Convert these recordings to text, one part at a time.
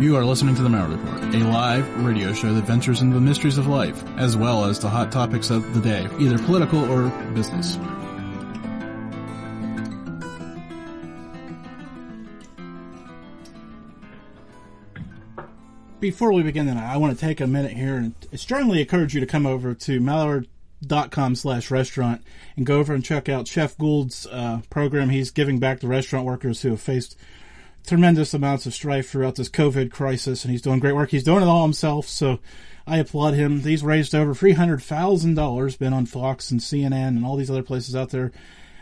You are listening to The Malliard Report, a live radio show that ventures into the mysteries of life, as well as the hot topics of the day, either political or business. Before we begin tonight, I want to take a minute here and strongly encourage you to come over to Malliard.com slash restaurant and go over and check out Chef Gould's uh, program. He's giving back to restaurant workers who have faced tremendous amounts of strife throughout this COVID crisis, and he's doing great work. He's doing it all himself, so I applaud him. He's raised over three hundred thousand dollars, been on Fox and CNN and all these other places out there,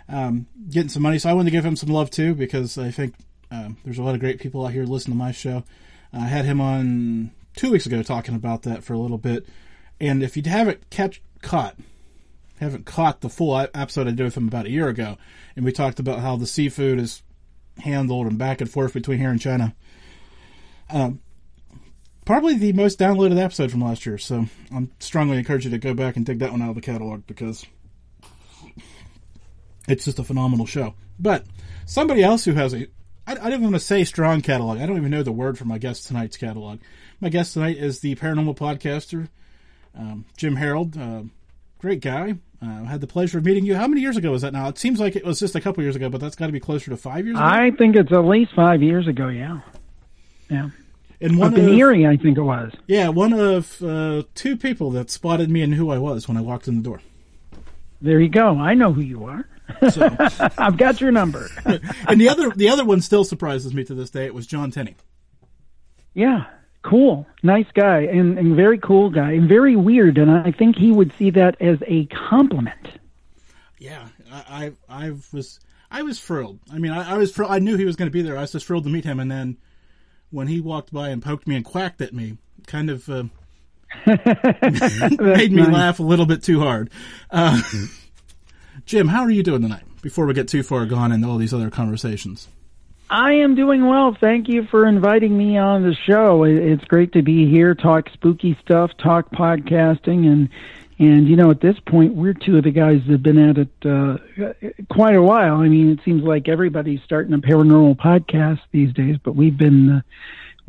um, getting some money. So I wanted to give him some love too, because I think um, there's a lot of great people out here listening to my show. I had him on two weeks ago talking about that for a little bit, and if you haven't catch caught haven't caught the full episode I did with him about a year ago, and we talked about how the seafood is handled and back and forth between here and China. Um, probably the most downloaded episode from last year, so I'm strongly encourage you to go back and dig that one out of the catalog because it's just a phenomenal show. But somebody else who has a I, I don't want to say strong catalog. I don't even know the word for my guest tonight's catalog. My guest tonight is the paranormal podcaster um, Jim Harold. Uh, great guy. Uh, had the pleasure of meeting you. How many years ago was that now? It seems like it was just a couple years ago, but that's got to be closer to five years ago. I think it's at least five years ago, yeah. Yeah. And one Up in of, Erie, I think it was. Yeah, one of uh, two people that spotted me and who I was when I walked in the door. There you go. I know who you are. So. I've got your number. and the other the other one still surprises me to this day. It was John Tenney. Yeah, cool, nice guy, and, and very cool guy, and very weird. And I think he would see that as a compliment. Yeah, I I, I was I was thrilled. I mean, I, I was I knew he was going to be there. I was just thrilled to meet him. And then when he walked by and poked me and quacked at me, kind of uh, made me nice. laugh a little bit too hard. Uh, Jim, how are you doing tonight? Before we get too far gone into all these other conversations. I am doing well. Thank you for inviting me on the show. It's great to be here, talk spooky stuff, talk podcasting, and and you know at this point we're two of the guys that have been at it uh, quite a while. I mean, it seems like everybody's starting a paranormal podcast these days, but we've been uh,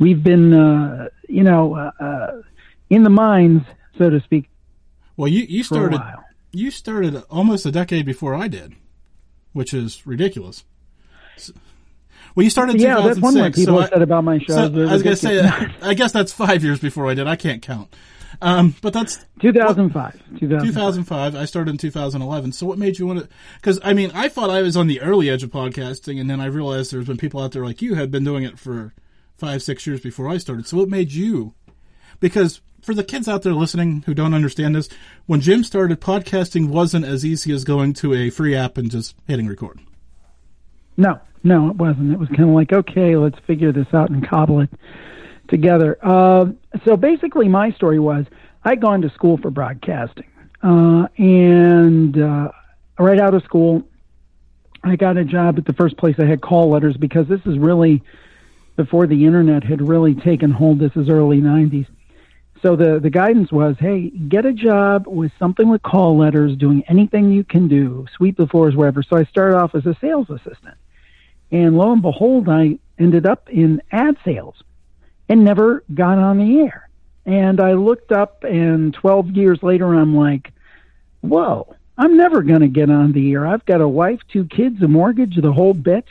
we've been uh, you know uh, in the mines, so to speak. Well, you you started you started almost a decade before I did, which is ridiculous. So, well, you started. Yeah, that's one thing people so said about my show. So I was going to say, I guess that's five years before I did. I can't count. Um, but that's 2005. 2005. 2005. I started in 2011. So what made you want to? Because I mean, I thought I was on the early edge of podcasting, and then I realized there's been people out there like you had been doing it for five, six years before I started. So what made you? Because for the kids out there listening who don't understand this, when Jim started, podcasting wasn't as easy as going to a free app and just hitting record. No, no, it wasn't. It was kind of like, okay, let's figure this out and cobble it together. Uh, so basically, my story was I'd gone to school for broadcasting, uh, and uh, right out of school, I got a job at the first place I had call letters because this is really before the internet had really taken hold. This is early '90s. So the the guidance was, hey, get a job with something with call letters, doing anything you can do, sweep the floors, wherever. So I started off as a sales assistant. And lo and behold, I ended up in ad sales and never got on the air. And I looked up, and 12 years later, I'm like, whoa, I'm never going to get on the air. I've got a wife, two kids, a mortgage, the whole bit.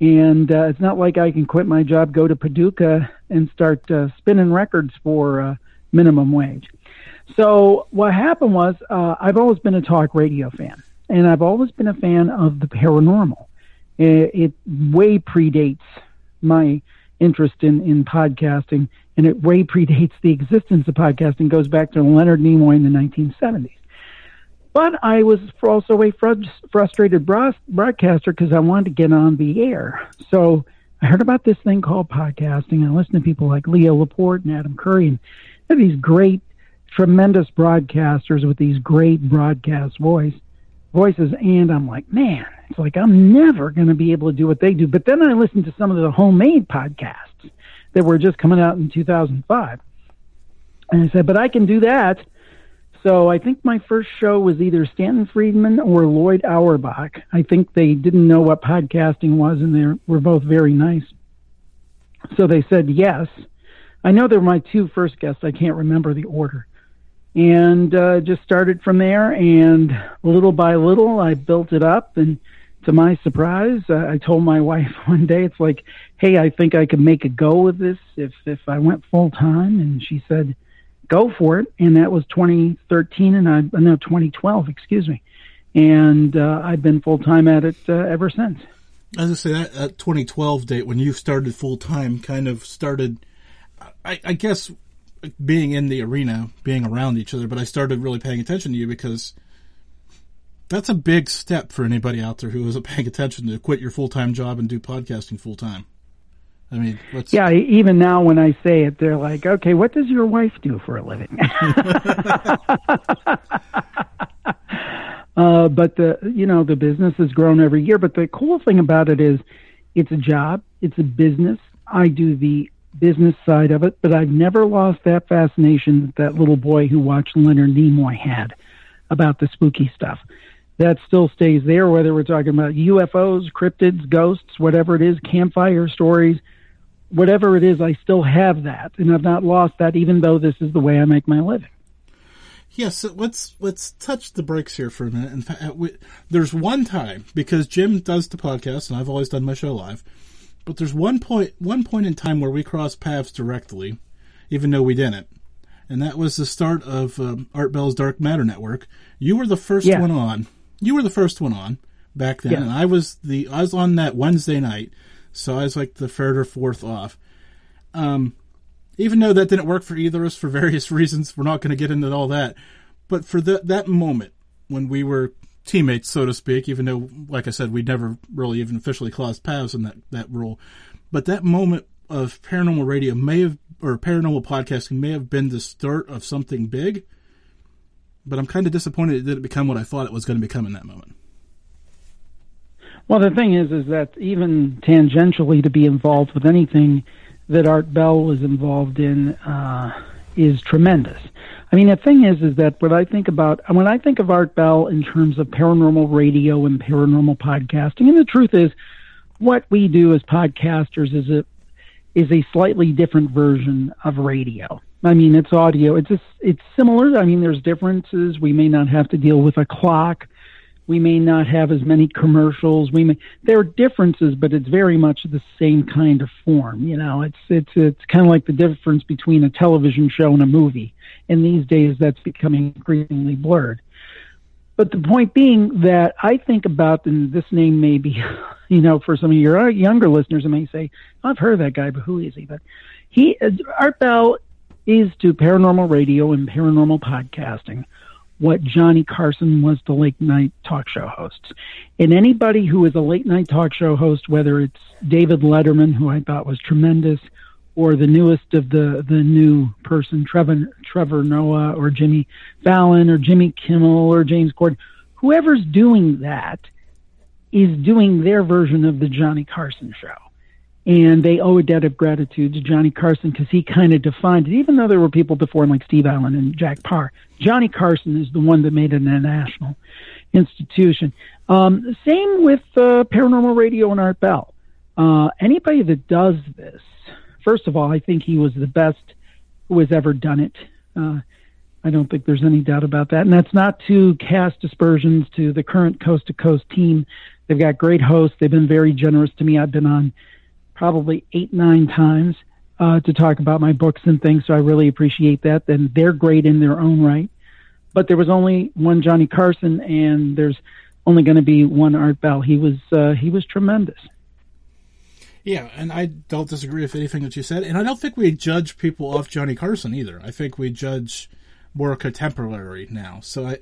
And uh, it's not like I can quit my job, go to Paducah, and start uh, spinning records for uh, minimum wage. So what happened was, uh, I've always been a talk radio fan, and I've always been a fan of the paranormal it, way predates my interest in, in podcasting, and it way predates the existence of podcasting, goes back to Leonard Nimoy in the 1970s. But I was also a frustrated broadcaster because I wanted to get on the air. So I heard about this thing called podcasting. and I listened to people like Leo Laporte and Adam Curry, and these great, tremendous broadcasters with these great broadcast voice voices. And I'm like, man, it's like I'm never going to be able to do what they do. But then I listened to some of the homemade podcasts that were just coming out in 2005. And I said, but I can do that. so I think my first show was either Stanton Friedman or Lloyd Auerbach. I think they didn't know what podcasting was, and they were both very nice. So they said yes. I know they're my two first guests. I can't remember the order. And uh, just started from there, and little by little, I built it up. And to my surprise, uh, I told my wife one day, "It's like, hey, I think I could make a go of this if if I went full time." And she said, go for it. And that was 2013 and I, no, 2012, excuse me. And uh, I've been full time at it uh, ever since. As I say, that, that 2012 date when you started full time kind of started, I, I guess, being in the arena, being around each other, but I started really paying attention to you because that's a big step for anybody out there who isn't paying attention to quit your full time job and do podcasting full time. I mean, yeah. Even now, when I say it, they're like, "Okay, what does your wife do for a living?" uh, but the you know the business has grown every year. But the cool thing about it is, it's a job, it's a business. I do the business side of it, but I've never lost that fascination that that little boy who watched Leonard Nimoy had about the spooky stuff. That still stays there, whether we're talking about UFOs, cryptids, ghosts, whatever it is, campfire stories whatever it is, I still have that, and I've not lost that, even though this is the way I make my living. Yes, yeah, so let's let's touch the brakes here for a minute. There's one time because Jim does the podcast, and I've always done my show live. But there's one point one point in time where we crossed paths directly, even though we didn't, and that was the start of um, Art Bell's Dark Matter Network. You were the first yeah. one on. You were the first one on back then, yeah. and I was the I was on that Wednesday night so I was like the third or fourth off. Um, even though that didn't work for either of us for various reasons, we're not going to get into all that. But for the, that moment when we were teammates, so to speak, even though, like I said, we never really even officially crossed paths in that, that role. But that moment of paranormal radio may have, or paranormal podcasting may have been the start of something big. But I'm kind of disappointed it didn't become what I thought it was going to become in that moment. Well, the thing is, is that even tangentially to be involved with anything that Art Bell was involved in uh, is tremendous. I mean, the thing is, is that what I think about when I think of Art Bell in terms of paranormal radio and paranormal podcasting, and the truth is, what we do as podcasters is a is a slightly different version of radio. I mean, it's audio. It's just, it's similar. I mean, there's differences. We may not have to deal with a clock we may not have as many commercials. We may there are differences, but it's very much the same kind of form. You know, it's it's it's kind of like the difference between a television show and a movie. And these days, that's becoming increasingly blurred. But the point being that I think about, and this name may be, you know, for some of your uh, younger listeners, I may say, I've heard that guy, but who is he? But he, uh, Art Bell is to paranormal radio and paranormal podcasting what Johnny Carson was to late night talk show hosts. And anybody who is a late night talk show host, whether it's David Letterman, who I thought was tremendous, or the newest of the the new person, Trevor Trevor Noah, or Jimmy Fallon, or Jimmy Kimmel, or James Corden, whoever's doing that is doing their version of the Johnny Carson show and they owe a debt of gratitude to Johnny Carson because he kind of defined it. Even though there were people before him like Steve Allen and Jack Paar, Johnny Carson is the one that made it a national institution. Um, same with uh, Paranormal Radio and Art Bell. Uh, anybody that does this, first of all, I think he was the best who has ever done it. Uh, I don't think there's any doubt about that. And that's not to cast aspersions to the current coast to coast team. They've got great hosts. They've been very generous to me. I've been on probably eight, nine times uh, to talk about my books and things. So I really appreciate that. And they're great in their own right. But there was only one Johnny Carson, and there's only going to be one Art Bell. He was uh, he was tremendous. Yeah, and I don't disagree with anything that you said, and I don't think we judge people off Johnny Carson either. I think we judge more contemporary now. So I,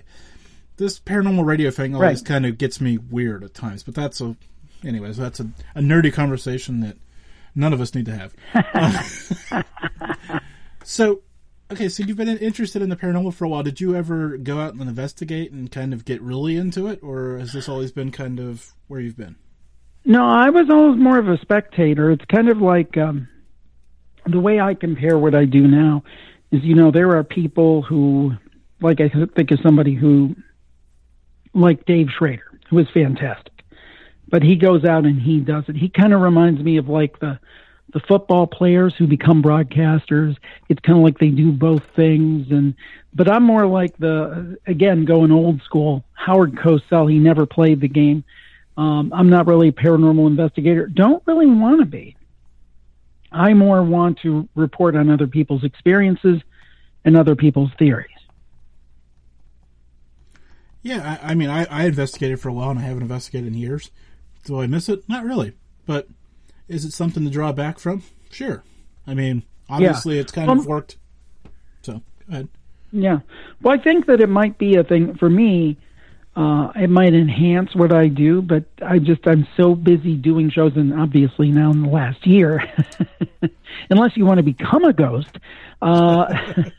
this paranormal radio thing always right. kind of gets me weird at times, but that's a, anyways, that's a, a nerdy conversation that none of us need to have. Uh, so, okay, so you've been interested in the paranormal for a while. Did you ever go out and investigate and kind of get really into it, or has this always been kind of where you've been? No, I was always more of a spectator. It's kind of like um, the way I compare what I do now is, you know, there are people who like I think of somebody who, like Dave Schrader, who is fantastic, but he goes out and he does it. He kind of reminds me of like the the football players who become broadcasters. It's kind of like they do both things. And but I'm more like the again going old school. Howard Cosell. He never played the game. Um, I'm not really a paranormal investigator. Don't really want to be. I more want to report on other people's experiences and other people's theories. Yeah, I, I mean, I, I investigated for a while and I haven't investigated in years. Do I miss it? Not really. But is it something to draw back from? Sure. I mean, obviously yeah. it's kind um, of worked. So, go ahead. Yeah. Well, I think that it might be a thing for me. Uh, it might enhance what I do, but I just I'm so busy doing shows, and obviously now in the last year, unless you want to become a ghost, uh,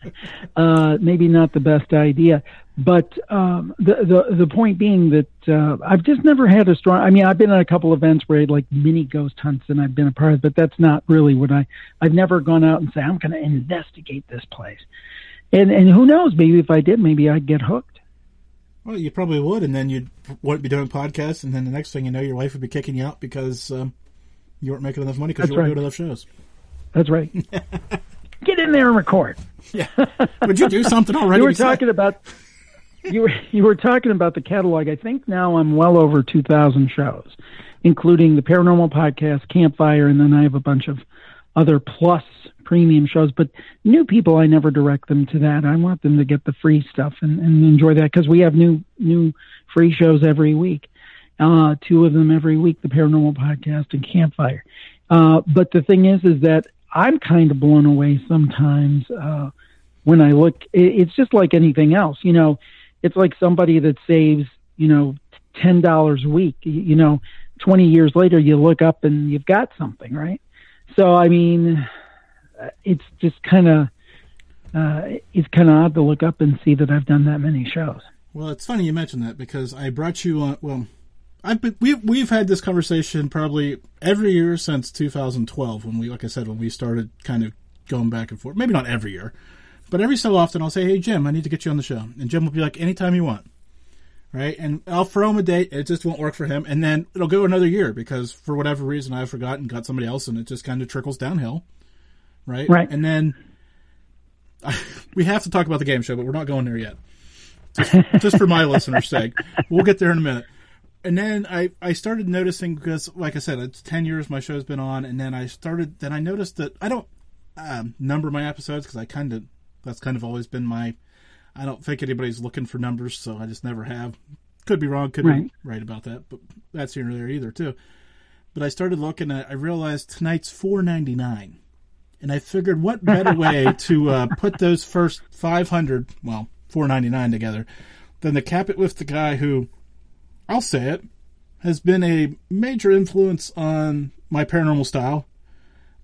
uh, maybe not the best idea. But um, the the the point being that uh, I've just never had a strong. I mean, I've been at a couple events where I had like mini ghost hunts, and I've been a part of. But that's not really what I. I've never gone out and say I'm going to investigate this place. And and who knows? Maybe if I did, maybe I'd get hooked. Well, you probably would, and then you'd wouldn't be doing podcasts, and then the next thing you know, your wife would be kicking you out because um, you weren't making enough money because you weren't right. doing enough shows. That's right. Get in there and record. Yeah. Would you do something already? you were talking about you were you were talking about the catalog. I think now I'm well over two thousand shows, including the paranormal podcast, Campfire, and then I have a bunch of other plus premium shows. But new people, I never direct them to that. I want them to get the free stuff and, and enjoy that because we have new new free shows every week. Uh, two of them every week, the paranormal podcast and Campfire. Uh, but the thing is, is that I'm kind of blown away sometimes uh, when I look. it, It's just like anything else, you know it's like somebody that saves, you know, ten dollars a week. You know, twenty years later, you look up and you've got something, right? So, I mean, it's just kind of uh, it's kind of odd to look up and see that I've done that many shows. Well, it's funny you mentioned that because I brought you on. Well, I've been, we've we've had this conversation probably every year since 2012 when we, like I said, when we started kind of going back and forth. Maybe not every year, but every so often, I'll say, "Hey Jim, I need to get you on the show," and Jim will be like, "Anytime you want." Right, and I'll throw him a date. It just won't work for him, and then it'll go another year because for whatever reason I've forgotten, got somebody else, and it just kind of trickles downhill. Right, right, and then we have to talk about the game show, but we're not going there yet. Just, just for my listeners' sake, we'll get there in a minute. And then I, I started noticing because, like I said, it's ten years my show's been on, and then I started. Then I noticed that I don't um, number my episodes because I kind of that's kind of always been my. I don't think anybody's looking for numbers, so I just never have. Could be wrong, could right. be right about that, but that's here or there either too. But I started looking at. I realized tonight's four ninety nine, and I figured what better way to uh, put those first five hundred, well, four ninety nine together, than to cap it with the guy who, I'll say it, has been a major influence on my paranormal style.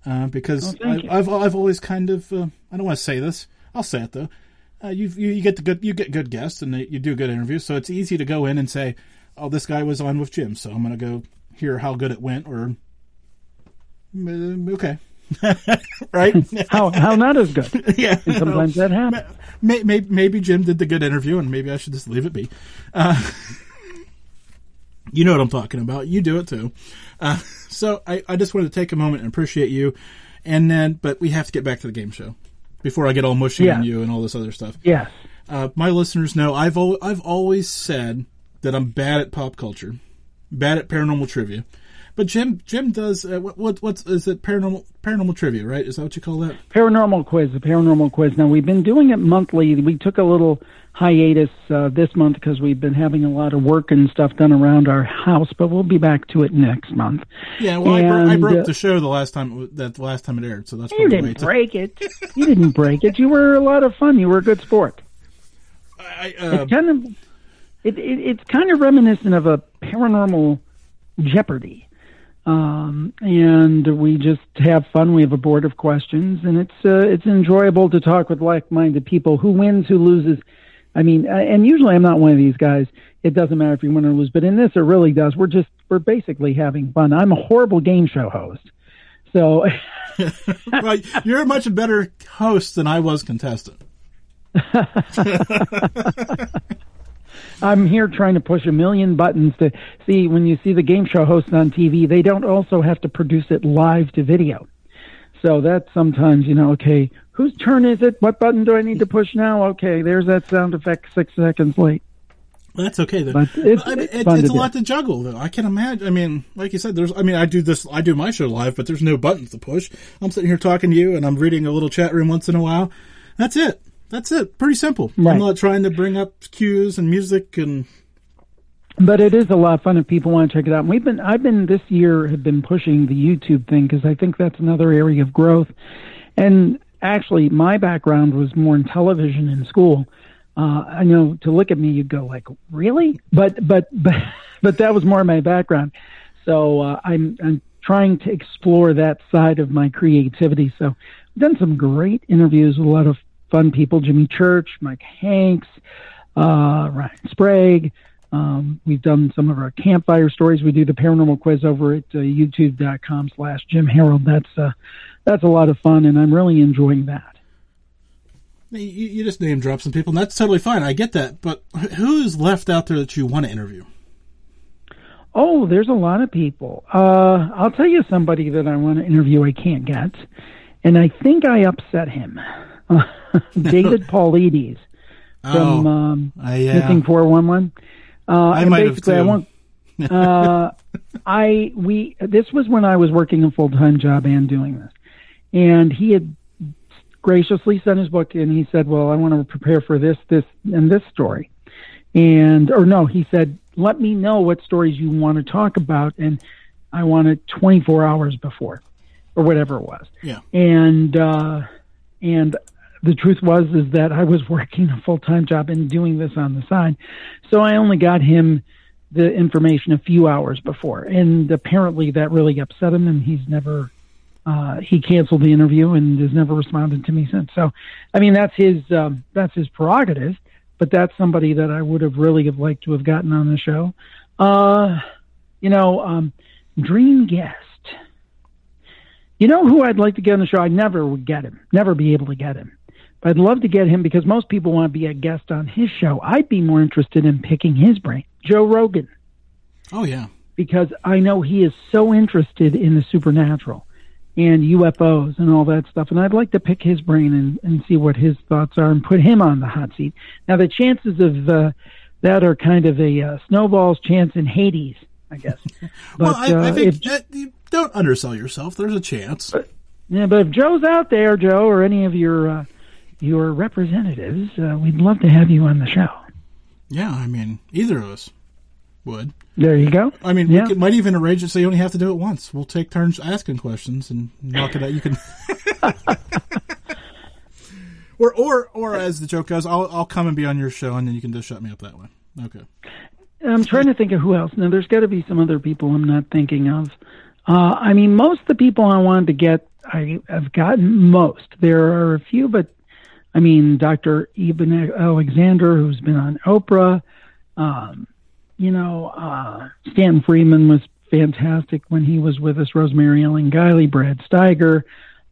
Uh, because oh, I, have I've always kind of uh, I don't want to say this I'll say it though. Uh, you, you get the good you get good guests and you do good interviews, so it's easy to go in and say, "Oh, this guy was on with Jim," so I'm going to go hear how good it went, or uh, okay, right? how how not as good? yeah, and sometimes that happens. Maybe, maybe Jim did the good interview, and maybe I should just leave it be. Uh, you know what I'm talking about. You do it too. Uh, so I, I just wanted to take a moment and appreciate you, and then but we have to get back to the game show before I get all mushy yeah. on you and all this other stuff. Yes. Uh, my listeners know I've al- I've always said that I'm bad at pop culture, bad at paranormal trivia. But Jim Jim does uh, what, what what's is it paranormal paranormal trivia right? Is that what you call that? Paranormal quiz, the paranormal quiz. Now we've been doing it monthly. We took a little hiatus uh, this month because we've been having a lot of work and stuff done around our house, but we'll be back to it next month. Yeah, well, and, I, bro- I, broke uh, the show the last time that the last time it aired, so that's you didn't break it. you didn't break it. You were a lot of fun. You were a good sport. I, uh, it's kind of it, it, it's kind of reminiscent of a paranormal Jeopardy. Um, and we just have fun. We have a board of questions, and it's uh, it's enjoyable to talk with like-minded people. Who wins, who loses, I mean, uh, and usually I'm not one of these guys. It doesn't matter if you win or lose, but in this, it really does. We're just, we're basically having fun. I'm a horrible game show host. So. well, you're a much better host than I was contestant. I'm here trying to push a million buttons to see when you see the game show hosts on TV, they don't also have to produce it live to video. So that's sometimes, you know, okay, whose turn is it? What button do I need to push now? Okay, there's that sound effect six seconds late. That's okay. Though. But it's, I mean, it's, it's, it's a do. lot to juggle, though. I can imagine. I mean, like you said, there's. I mean, I do this. I do my show live, but there's no buttons to push. I'm sitting here talking to you, and I'm reading a little chat room once in a while. That's it. That's it. Pretty simple. Right. I'm not trying to bring up cues and music and. But it is a lot of fun if people want to check it out. And we've been, I've been this year have been pushing the YouTube thing because I think that's another area of growth. And actually, my background was more in television in school. Uh, I know to look at me, you'd go like, really? But but but but that was more my background. So uh, I'm I'm trying to explore that side of my creativity. So I've done some great interviews with a lot of fun people: Jimmy Church, Micah Hanks, uh, Ryan Sprague. Um, we've done some of our campfire stories. We do the paranormal quiz over at uh, youtube.com slash Jim Harold. That's, uh, that's a lot of fun and I'm really enjoying that. You, you just name drop some people, and that's totally fine. I get that. But who's left out there that you want to interview? Oh, there's a lot of people. Uh, I'll tell you somebody that I want to interview I can't get. And I think I upset him. David Paulides from, Oh, um, uh, yeah. Missing 411. Uh, I might have I too. won't, uh, I we this was when I was working a full time job and doing this, and he had graciously sent his book and he said, "Well, I want to prepare for this, this, and this story," and or no, he said, "Let me know what stories you want to talk about," and I want it 24 hours before, or whatever it was Yeah. and uh, and the truth was is that I was working a full time job and doing this on the side, so I only got him the information a few hours before, and apparently that really upset him, and he's never. Uh, he canceled the interview and has never responded to me since. So, I mean, that's his um, that's his prerogative, but that's somebody that I would have really have liked to have gotten on the show. Uh, you know, um, dream guest. You know who I'd like to get on the show? I never would get him, never be able to get him. But I'd love to get him because most people want to be a guest on his show. I'd be more interested in picking his brain, Joe Rogan, Oh yeah. because I know he is so interested in the supernatural and UFOs and all that stuff. And I'd like to pick his brain and, and see what his thoughts are and put him on the hot seat. Now, the chances of uh, that are kind of a uh, snowball's chance in Hades, I guess. But, well, I, I uh, think if- that you don't undersell yourself. There's a chance. Yeah, but if Joe's out there, Joe, or any of your uh, your representatives, uh, we'd love to have you on the show. Yeah, I mean, either of us would. There you go. I mean, Yeah. we could, might even arrange it so you only have to do it once. We'll take turns asking questions and knock it out. You can. or, or, or as the joke goes, I'll, I'll come and be on your show, and then you can just shut me up that way. Okay. I'm trying to think of who else. Now, there's got to be some other people I'm not thinking of. Uh, I mean, most of the people I wanted to get, I have gotten most. There are a few, but I mean, Dr. Eben Alexander, who's been on Oprah. Um, you know, uh, Stanton Friedman was fantastic when he was with us. Rosemary Ellen Guiley, Brad Steiger.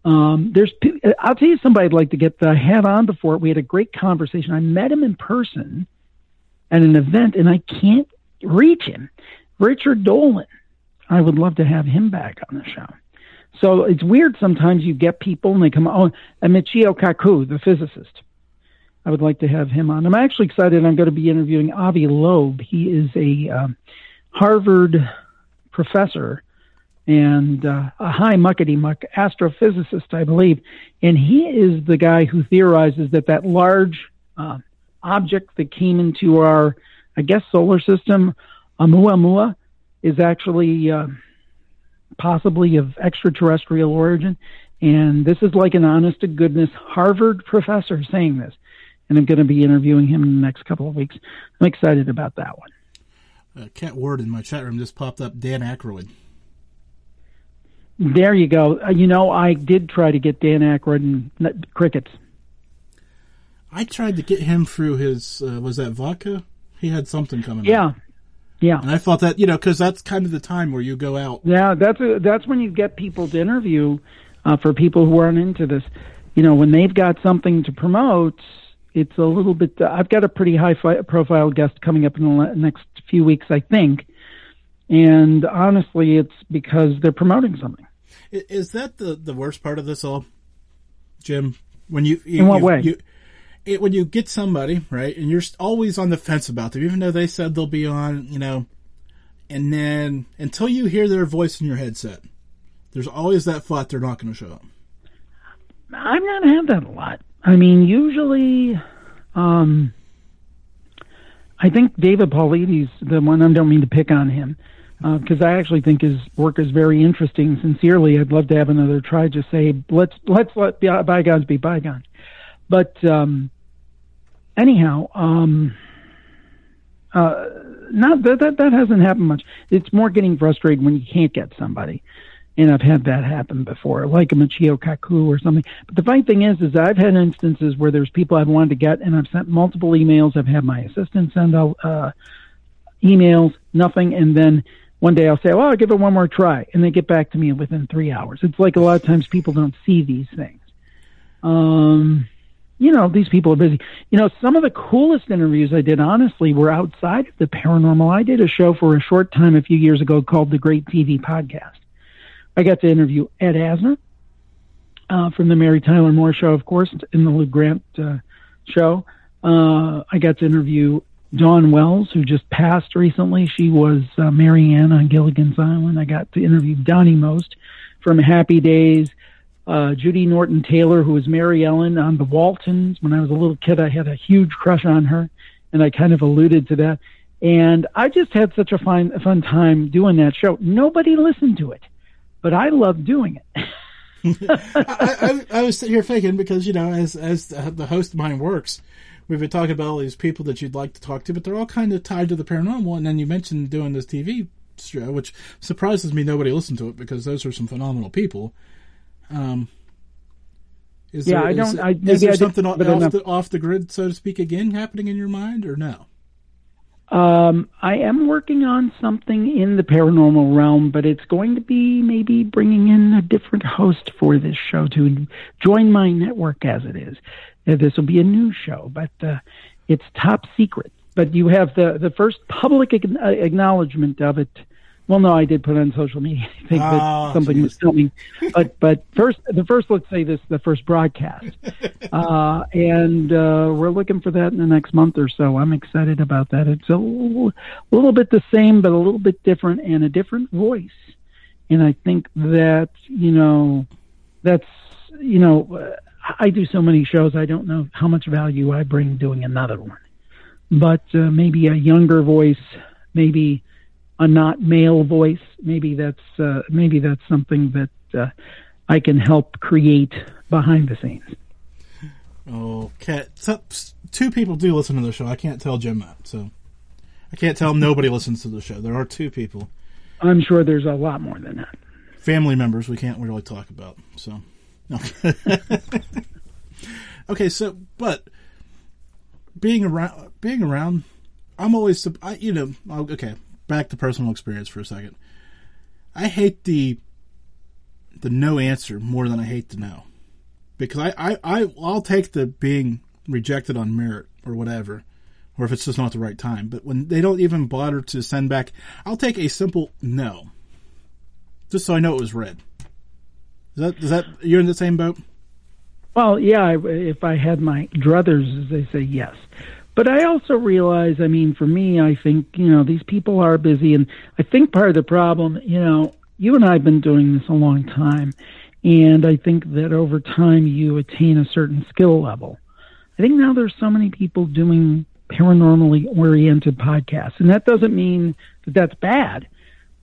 Um, there's, I'll tell you somebody I'd like to get the hat on before. We had a great conversation. I met him in person at an event and I can't reach him. Richard Dolan. I would love to have him back on the show. So it's weird sometimes you get people and they come on. and Michio Kaku, the physicist. I would like to have him on. I'm actually excited. I'm going to be interviewing Avi Loeb. He is a um, Harvard professor and uh, a high muckety muck astrophysicist, I believe. And he is the guy who theorizes that that large uh, object that came into our, I guess, solar system, Oumuamua, is actually uh, possibly of extraterrestrial origin. And this is like an honest to goodness Harvard professor saying this. And I'm going to be interviewing him in the next couple of weeks. I'm excited about that one. Uh, Cat Ward in my chat room just popped up Dan Aykroyd. There you go. Uh, you know, I did try to get Dan Aykroyd and n- crickets. I tried to get him through his, uh, was that vodka? He had something coming up. Yeah, And I thought that, you know, because that's kind of the time where you go out. yeah. That's a, that's when you get people to interview uh, for people who aren't into this. You know, when they've got something to promote, it's a little bit. Uh, I've got a pretty high fi- profile guest coming up in the next few weeks, I think. And honestly, it's because they're promoting something. Is that the the worst part of this all, Jim? When you, you in what you, way? You, it, when you get somebody right, and you're always on the fence about them, even though they said they'll be on, you know, and then until you hear their voice in your headset, there's always that thought they're not going to show up. I've not had that a lot. I mean, usually, um, I think David Paulides, the one I don't mean to pick on him, because uh, I actually think his work is very interesting. Sincerely, I'd love to have another try. Just say let's let's let bygones be bygones. But um, anyhow, um, uh, not that, that that hasn't happened much. It's more getting frustrated when you can't get somebody and I've had that happen before, like a Michio Kaku or something. But the funny thing is, is I've had instances where there's people I've wanted to get, and I've sent multiple emails. I've had my assistant send out uh, emails, nothing, and then one day I'll say, "Well, I'll give it one more try," and they get back to me within three hours. It's like a lot of times people don't see these things. Um, you know, these people are busy. You know, some of the coolest interviews I did, honestly, were outside of the paranormal. I did a show for a short time a few years ago called the Great TV Podcast I got to interview Ed Asner uh, from the Mary Tyler Moore Show, of course, in the Lou Grant uh, show. Uh, I got to interview Dawn Wells, who just passed recently. She was uh, Mary Ann on Gilligan's Island. I got to interview Donnie Most from Happy Days. Uh, Judy Norton Taylor, who was Mary Ellen on The Waltons. When I was a little kid, I had a huge crush on her, and I kind of alluded to that. And I just had such a fun, fun time doing that show. Nobody listened to it but I love doing it. I, I, I, was sitting here thinking because you know, as as the host of mine works, we've been talking about all these people that you'd like to talk to, but they're all kind of tied to the paranormal. And then you mentioned doing this TV show, which surprises me. Nobody listened to it because those are some phenomenal people. Um, is yeah, there, I don't. Is, I, is there I something off, the, off the grid, so to speak, again happening in your mind, or no? Um, I am working on something in the paranormal realm, but it's going to be maybe bringing in a different host for this show to join my network as it is. Uh, this will be a new show, but uh, it's top secret. But you have the the first public uh, acknowledgement of it well, no, I did put it on social media. I think that oh, something geez. was coming, but but first, the first, let's say this, the first broadcast, uh, and uh, we're looking for that in the next month or so. I'm excited about that. It's a little, a little bit the same, but a little bit different and a different voice. And I think that you know, that's you know, I do so many shows. I don't know how much value I bring doing another one, but uh, maybe a younger voice, maybe a not male voice. Maybe that's uh, maybe that's something that uh, I can help create behind the scenes. Okay, so, two people do listen to the show. I can't tell Jim that, so I can't tell him nobody listens to the show. There are two people. I'm sure there's a lot more than that. Family members we can't really talk about. So, okay. okay, so but being around, being around, I'm always, I, you know, okay back to personal experience for a second. I hate the the no answer more than I hate the no, because I I, I I'll take the being rejected on merit or whatever, or if it's just not the right time. But when they don't even bother to send back, I'll take a simple no, just so I know it was read. Is that is that you're in the same boat? Well, yeah. If I had my druthers, as they say, yes. But I also realize, I mean, for me, I think, you know, these people are busy. And I think part of the problem, you know, you and I have been doing this a long time. And I think that over time you attain a certain skill level. I think now there's so many people doing paranormally oriented podcasts. And that doesn't mean that that's bad,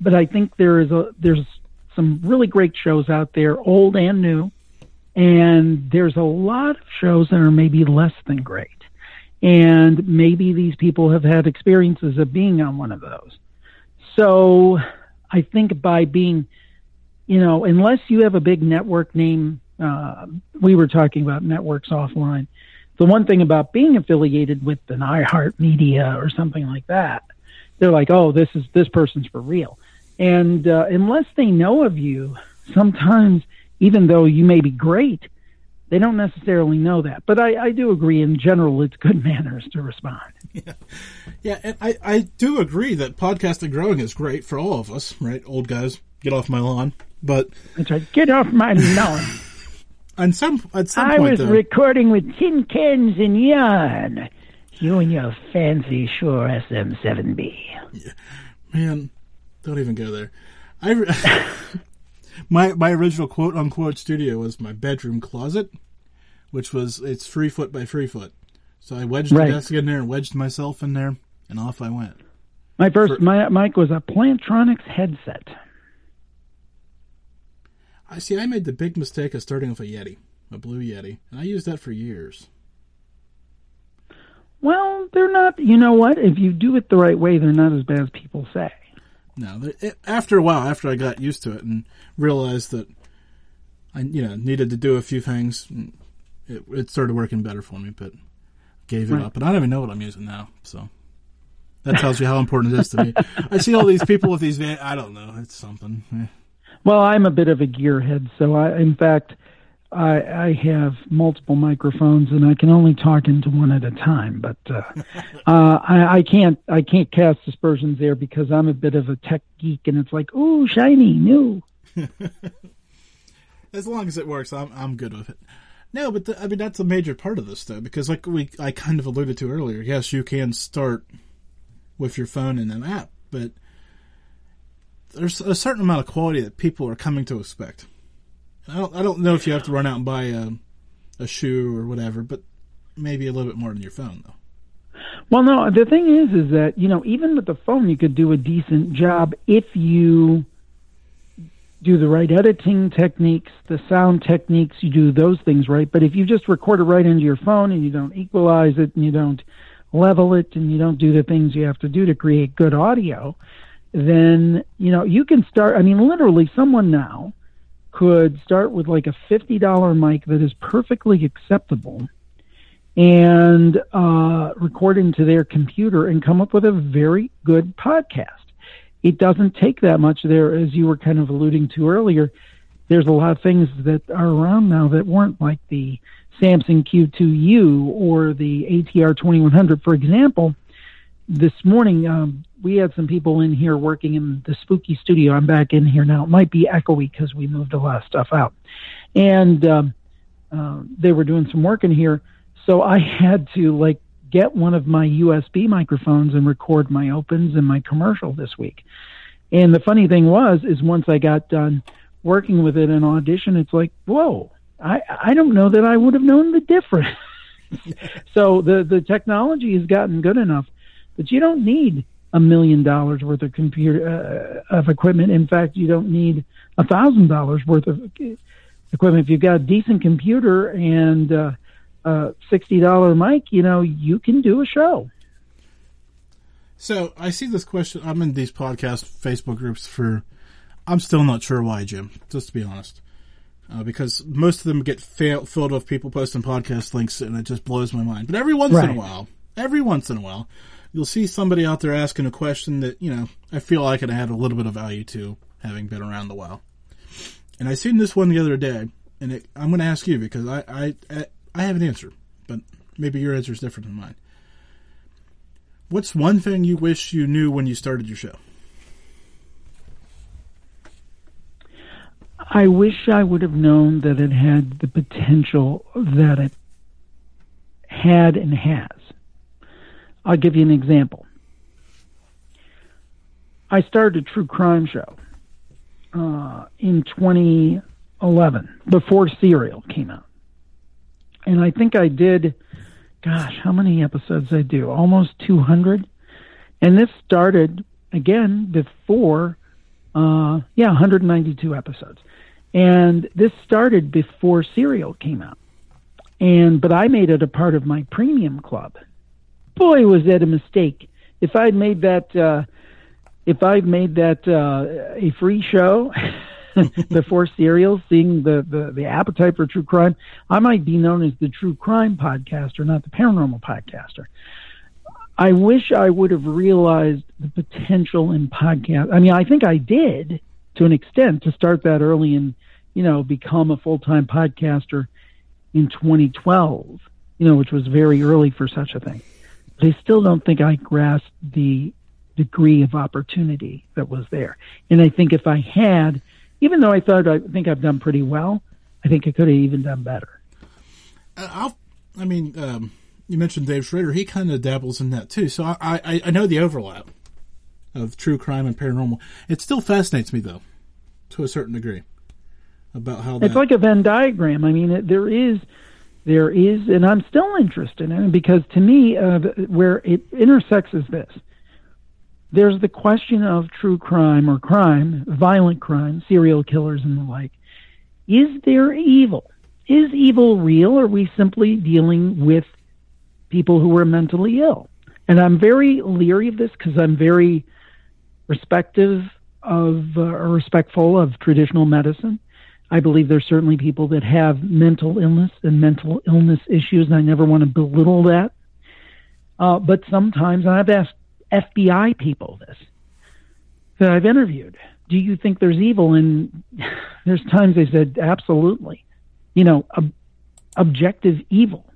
but I think there is a, there's some really great shows out there, old and new. And there's a lot of shows that are maybe less than great. And maybe these people have had experiences of being on one of those. So I think by being, you know, unless you have a big network name, uh, we were talking about networks offline. The one thing about being affiliated with an iHeart Media or something like that, they're like, oh, this is this person's for real. And uh, unless they know of you, sometimes even though you may be great, they don't necessarily know that. But I, I do agree in general it's good manners to respond. Yeah, yeah, and I, I do agree that podcasting growing is great for all of us, right? Old guys, get off my lawn. But that's right, get off my lawn. on some at some I point, was though, recording with tin cans and yarn. You and your fancy Shure SM7B. Yeah. man, don't even go there. I re- my my original quote unquote studio was my bedroom closet, which was it's three foot by three foot. So I wedged Right. the desk in there and wedged myself in there, and off I went. My first For- my mic was a Plantronics headset. I see. I made the big mistake of starting with a Yeti, a blue Yeti, and I used that for years. Well, they're not. You know what? If you do it the right way, they're not as bad as people say. No, it, after a while, after I got used to it and realized that I, you know, needed to do a few things, it, it started working better for me. But gave it Right. up, and I don't even know what I'm using now. So that tells you how important it is to me. I see all these people with these. van- I don't know. It's something. Eh. Well, I'm a bit of a gearhead, so I, in fact, I, I have multiple microphones, and I can only talk into one at a time. But uh, uh, I, I can't, I can't cast aspersions there because I'm a bit of a tech geek, and it's like, ooh, shiny, new. As long as it works, I'm I'm good with it. No, but the, I mean that's a major part of this though, because like we I kind of alluded to earlier. Yes, you can start with your phone and an app, but there's a certain amount of quality that people are coming to expect. I don't I don't know if you have to run out and buy a a shoe or whatever, but maybe a little bit more than your phone though. Well, no, the thing is, is that you know, even with the phone, you could do a decent job if you do the right editing techniques, the sound techniques. You do those things right. But if you just record it right into your phone and you don't equalize it and you don't level it and you don't do the things you have to do to create good audio, then you know you can start. I mean, literally, someone now could start with like a fifty dollar mic that is perfectly acceptable and uh, record into their computer and come up with a very good podcast. It doesn't take that much there, as you were kind of alluding to earlier. There's a lot of things that are around now that weren't like the Samson Q2U or the ATR 2100, for example. This morning, um, we had some people in here working in the spooky studio. I'm back in here now. It might be echoey because we moved a lot of stuff out. And um, uh, they were doing some work in here. So I had to like get one of my USB microphones and record my opens and my commercial this week. And the funny thing was, is once I got done working with it in audition, it's like, whoa, I, I don't know that I would have known the difference. so the, the technology has gotten good enough that you don't need a million dollars worth of computer uh, of equipment. In fact, you don't need a thousand dollars worth of equipment. If you've got a decent computer and uh, a sixty dollar mic, you know you can do a show. So I see this question. I'm in these podcast Facebook groups for. I'm still not sure why, Jim. Just to be honest, uh, because most of them get fail, filled with people posting podcast links, and it just blows my mind. But every once in a while, every once in a while, you'll see somebody out there asking a question that you know I feel like I could add a little bit of value to, having been around a while. And I seen this one the other day, and it, I'm going to ask you because I I I have an answer, but maybe your answer is different than mine. What's one thing you wish you knew when you started your show? I wish I would have known that it had the potential that it had and has. I'll give you an example. I started a true crime show uh, in 2011, before Serial came out. And I think I did, gosh, how many episodes I do? Almost 200. And this started, again, before, uh, yeah, 192 episodes. And this started before Serial came out. And, but I made it a part of my premium club. Boy, was that a mistake. If I'd made that, uh, if I'd made that uh, a free show before Serial, seeing the, the the appetite for true crime, I might be known as the true crime podcaster, not the paranormal podcaster. I wish I would have realized the potential in podcast. I mean, I think I did to an extent to start that early and you know become a full time podcaster in 2012, you know, which was very early for such a thing. I still don't think I grasped the degree of opportunity that was there. And I think if I had, even though I thought I think I've done pretty well, I think I could have even done better. Uh, I'll, I mean, um, you mentioned Dave Schrader. He kind of dabbles in that too. So I, I, I know the overlap of true crime and paranormal. It still fascinates me though, to a certain degree, about how it's like a Venn diagram. I mean, it, there is, there is, and I'm still interested in it because to me, uh, where it intersects is this. There's the question of true crime or crime, violent crime, serial killers and the like. Is there evil? Is evil real? Or are we simply dealing with people who are mentally ill? And I'm very leery of this because I'm very respective of uh, or respectful of traditional medicine. I believe there's certainly people that have mental illness and mental illness issues, and I never want to belittle that. Uh, but sometimes, I've asked FBI people this that I've interviewed, do you think there's evil? And there's times they said, absolutely. You know, ob- objective evil,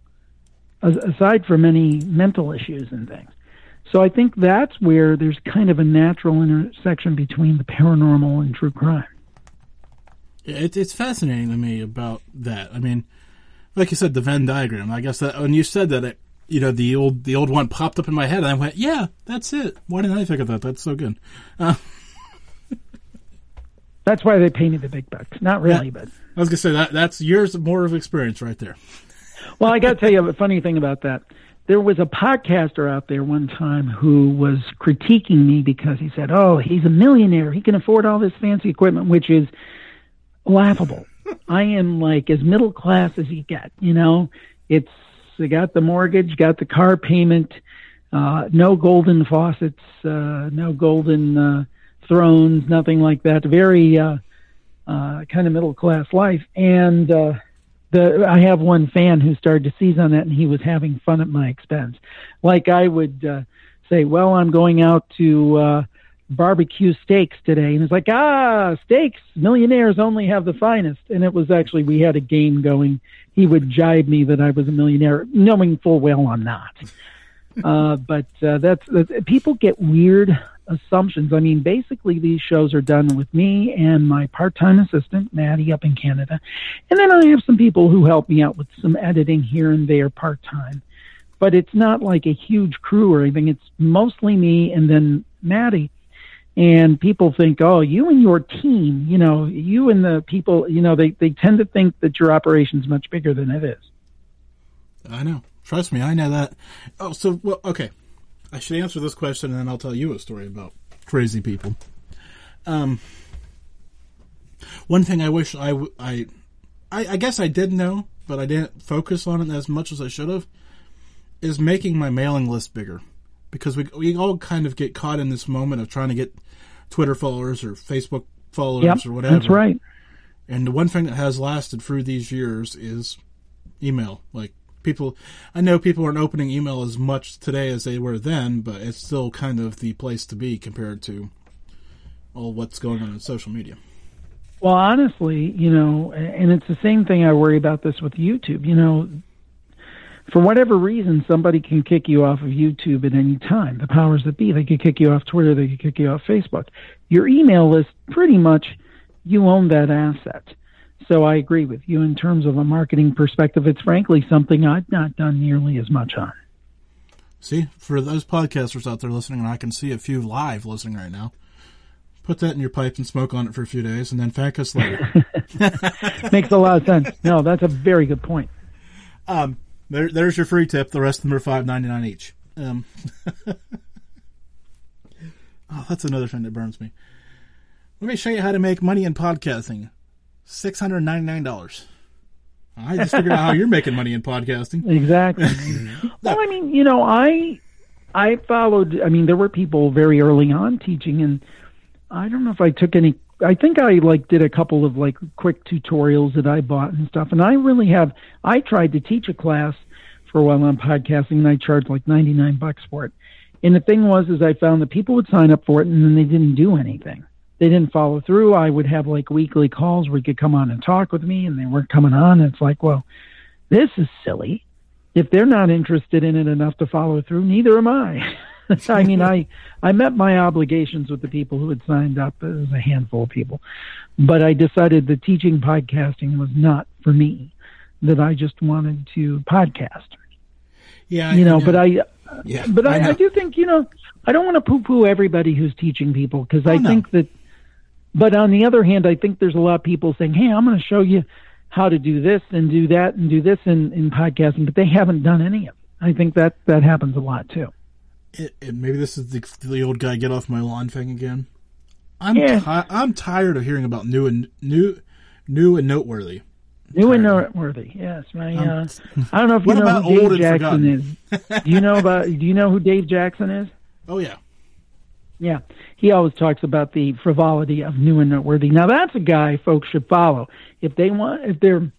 aside from any mental issues and things. So I think that's where there's kind of a natural intersection between the paranormal and true crime. It, it's fascinating to me about that. I mean, like you said, the Venn diagram. I guess that when you said that, it, you know, the old the old one popped up in my head, and I went, "Yeah, that's it." Why didn't I think of that? That's so good. Uh, that's why they painted the big bucks. Not really, yeah, but I was gonna say that that's years more of experience right there. well, I got to tell you a funny thing about that there was a podcaster out there one time who was critiquing me because he said, "Oh, he's a millionaire. He can afford all this fancy equipment," which is laughable. I am like as middle class as you get. You know, it's I got the mortgage, got the car payment, uh, no golden faucets, uh, no golden uh, thrones, nothing like that. Very uh, uh, kind of middle class life, and uh, the I have one fan who started to seize on that, and he was having fun at my expense. Like I would uh, say, "Well, I'm going out to uh, barbecue steaks today," and it's like, "Ah, steaks! Millionaires only have the finest." And it was actually we had a game going. He would jibe me that I was a millionaire, knowing full well I'm not. Uh, but uh, that's, that's people get weird assumptions. I mean, basically, these shows are done with me and my part time assistant, Maddie, up in Canada. And then I have some people who help me out with some editing here and there part time. But it's not like a huge crew or anything. It's mostly me and then Maddie. And people think, oh, you and your team, you know, you and the people, you know, they, they tend to think that your operation's much bigger than it is. I know. Trust me, I know that. Oh, so, well, okay. I should answer this question and then I'll tell you a story about crazy people. Um, one thing I wish I, I, I, I guess I did know, but I didn't focus on it as much as I should have, is making my mailing list bigger. Because we, we all kind of get caught in this moment of trying to get Twitter followers or Facebook followers yep, or whatever. That's right. And the one thing that has lasted through these years is email. Like, people I know people aren't opening email as much today as they were then, but it's still kind of the place to be compared to all what's going on in social media. Well, honestly, you know, and it's the same thing I worry about this with YouTube. You know, for whatever reason, somebody can kick you off of YouTube at any time. The powers that be, they could kick you off Twitter, they could kick you off Facebook. Your email list, pretty much, you own that asset. So I agree with you in terms of a marketing perspective. It's frankly something I've not done nearly as much on. See, for those podcasters out there listening, and I can see a few live listening right now, put that in your pipe and smoke on it for a few days, and then thank us later. Makes a lot of sense. No, that's a very good point. Um, there, there's your free tip. The rest of them are five ninety nine each. Um, oh, that's another thing that burns me. Let me show you how to make money in podcasting six hundred ninety nine dollars. I just figured out how you're making money in podcasting. Exactly. well, I mean, you know, I I followed. I mean, there were people very early on teaching, and I don't know if I took any. I think I like did a couple of like quick tutorials that I bought and stuff. And I really have. I tried to teach a class for a while on podcasting, and I charged like ninety nine bucks for it. And the thing was, is I found that people would sign up for it, and then they didn't do anything they didn't follow through. I would have like weekly calls where you could come on and talk with me, and they weren't coming on. And it's like, well, this is silly. If they're not interested in it enough to follow through, neither am I. I mean, I I met my obligations with the people who had signed up. It was a handful of people, but I decided that teaching podcasting was not for me. That I just wanted to podcast. Yeah, you know, know. but I, Yeah, but I, I I, do think you know I don't want to poo-poo everybody who's teaching people because oh, I Oh, no. think that. But on the other hand, I think there's a lot of people saying, "Hey, I'm going to show you how to do this and do that and do this in, in podcasting," but they haven't done any of it. I think that that happens a lot too. It, it, maybe this is the, the old guy get off my lawn thing again. I'm Yeah. ti- I'm tired of hearing about new and new, new and noteworthy. New and noteworthy. Yes, my. Uh, I don't know if you know who Dave old Jackson is. Do you know about? Do you know who Dave Jackson is? Oh yeah, Yeah, he always talks about the frivolity of new and noteworthy. Now that's a guy folks should follow if they want if they're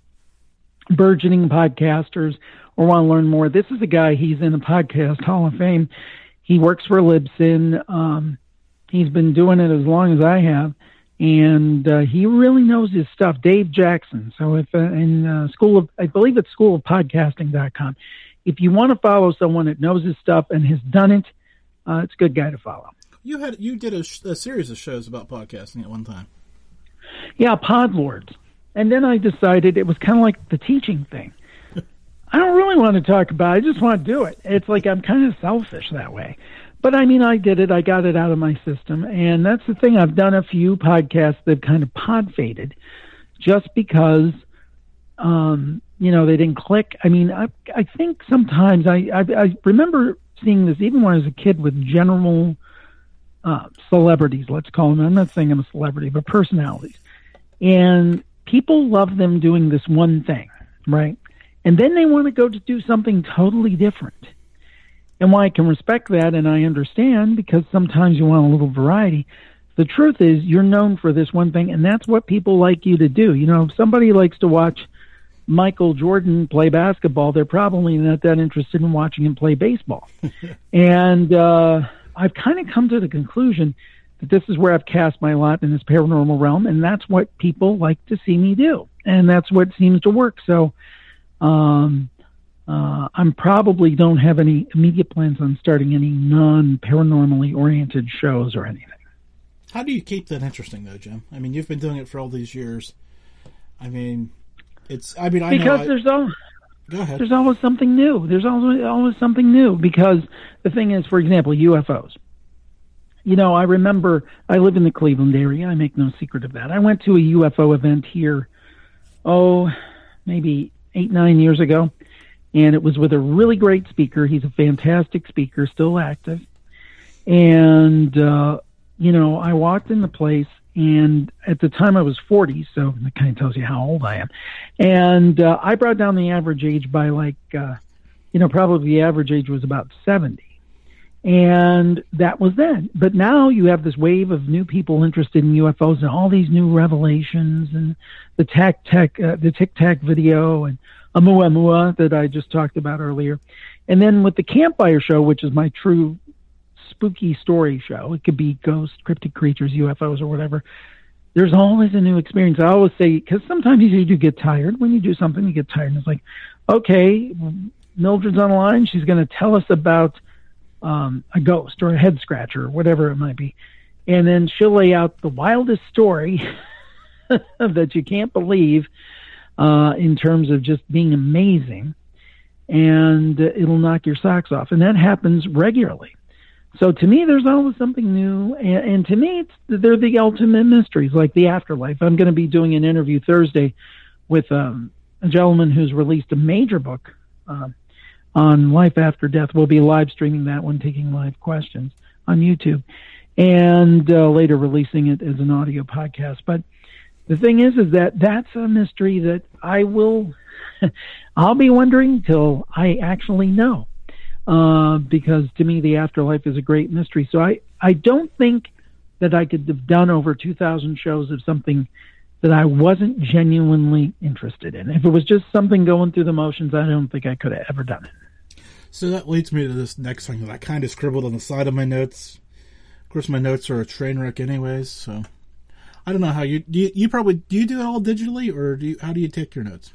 burgeoning podcasters or want to learn more. This is a guy. He's in the podcast Hall of Fame. He works for Libsyn. Um, he's been doing it as long as I have, and uh, he really knows his stuff. Dave Jackson. So if uh, in uh, school of, I believe it's School of schoolofpodcasting.com. If you want to follow someone that knows his stuff and has done it, uh, it's a good guy to follow. you had you did a, sh- a series of shows about podcasting at one time. Yeah, Podlords. And then I decided it was kind of like the teaching thing. I don't really want to talk about it. I just want to do it. It's like I'm kind of selfish that way. But I mean, I did it. I got it out of my system. And that's the thing. I've done a few podcasts that kind of pod faded just because, um, you know, they didn't click. I mean, I, I think sometimes I, I, I remember seeing this even when I was a kid with general uh, celebrities, let's call them. I'm not saying I'm a celebrity, but personalities and people love them doing this one thing, right? And then they want to go to do something totally different. And why I can respect that and I understand because sometimes you want a little variety. The truth is you're known for this one thing and that's what people like you to do. You know, if somebody likes to watch Michael Jordan play basketball, they're probably not that interested in watching him play baseball. and uh, I've kind of come to the conclusion that this is where I've cast my lot in this paranormal realm, and that's what people like to see me do, and that's what seems to work. So, um, uh, I'm probably don't have any immediate plans on starting any non paranormally oriented shows or anything. How do you keep that interesting though, Jim? I mean, you've been doing it for all these years. I mean, it's. I mean, I know. Because I- there's al- go ahead. there's always something new. There's always always something new because the thing is, for example, UFOs. You know, I remember I live in the Cleveland area. I make no secret of that. I went to a UFO event here, oh, maybe eight nine years ago, and it was with a really great speaker. He's a fantastic speaker, still active, and uh, you know, I walked in the place, and at the time I was 40, so that kind of tells you how old I am. And uh, I brought down the average age by like, uh, you know, probably the average age was about 70. And that was then. But now you have this wave of new people interested in UFOs and all these new revelations and the tac tech, uh, the tic tac video and 'Oumuamua that I just talked about earlier. And then with the Campfire Show, which is my true spooky story show. It could be ghosts, cryptic creatures, UFOs, or whatever. There's always a new experience. I always say because sometimes you do get tired. When you do something, you get tired. And it's like, okay, Mildred's on the line. She's going to tell us about um, a ghost or a head scratcher or whatever it might be, and then she'll lay out the wildest story that you can't believe uh, in terms of just being amazing, and it'll knock your socks off. And that happens regularly. So to me, there's always something new, and, and to me, they're the ultimate mysteries, like the afterlife. I'm going to be doing an interview Thursday with um, a gentleman who's released a major book um, on life after death. We'll be live streaming that one, taking live questions on YouTube, and uh, later releasing it as an audio podcast. But the thing is, is that that's a mystery that I will, I'll be wondering till I actually know uh, because to me the afterlife is a great mystery. So I, I don't think that I could have done over 2,000 shows of something that I wasn't genuinely interested in. If it was just something going through the motions, I don't think I could have ever done it. So that leads me to this next thing that I kind of scribbled on the side of my notes. Of course, my notes are a train wreck, anyways. So I don't know how you do. You, you probably do you do it all digitally, or do you, how do you take your notes?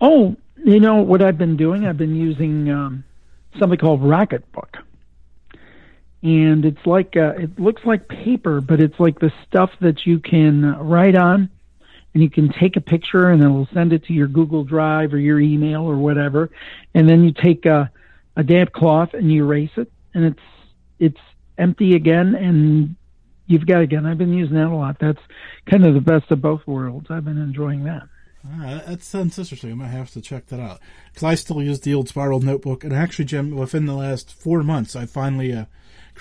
Oh, you know what I've been doing? I've been using um, something called Rocketbook, and it's like uh, it looks like paper, but it's like the stuff that you can write on, and you can take a picture and it'll send it to your Google Drive or your email or whatever, and then you take a, a damp cloth and you erase it, and it's it's empty again, and you've got again. I've been using that a lot. That's kind of the best of both worlds. I've been enjoying that. Ah, that sounds interesting. I might have to check that out because I still use the old spiral notebook. And actually, Jim, within the last four months, I finally uh,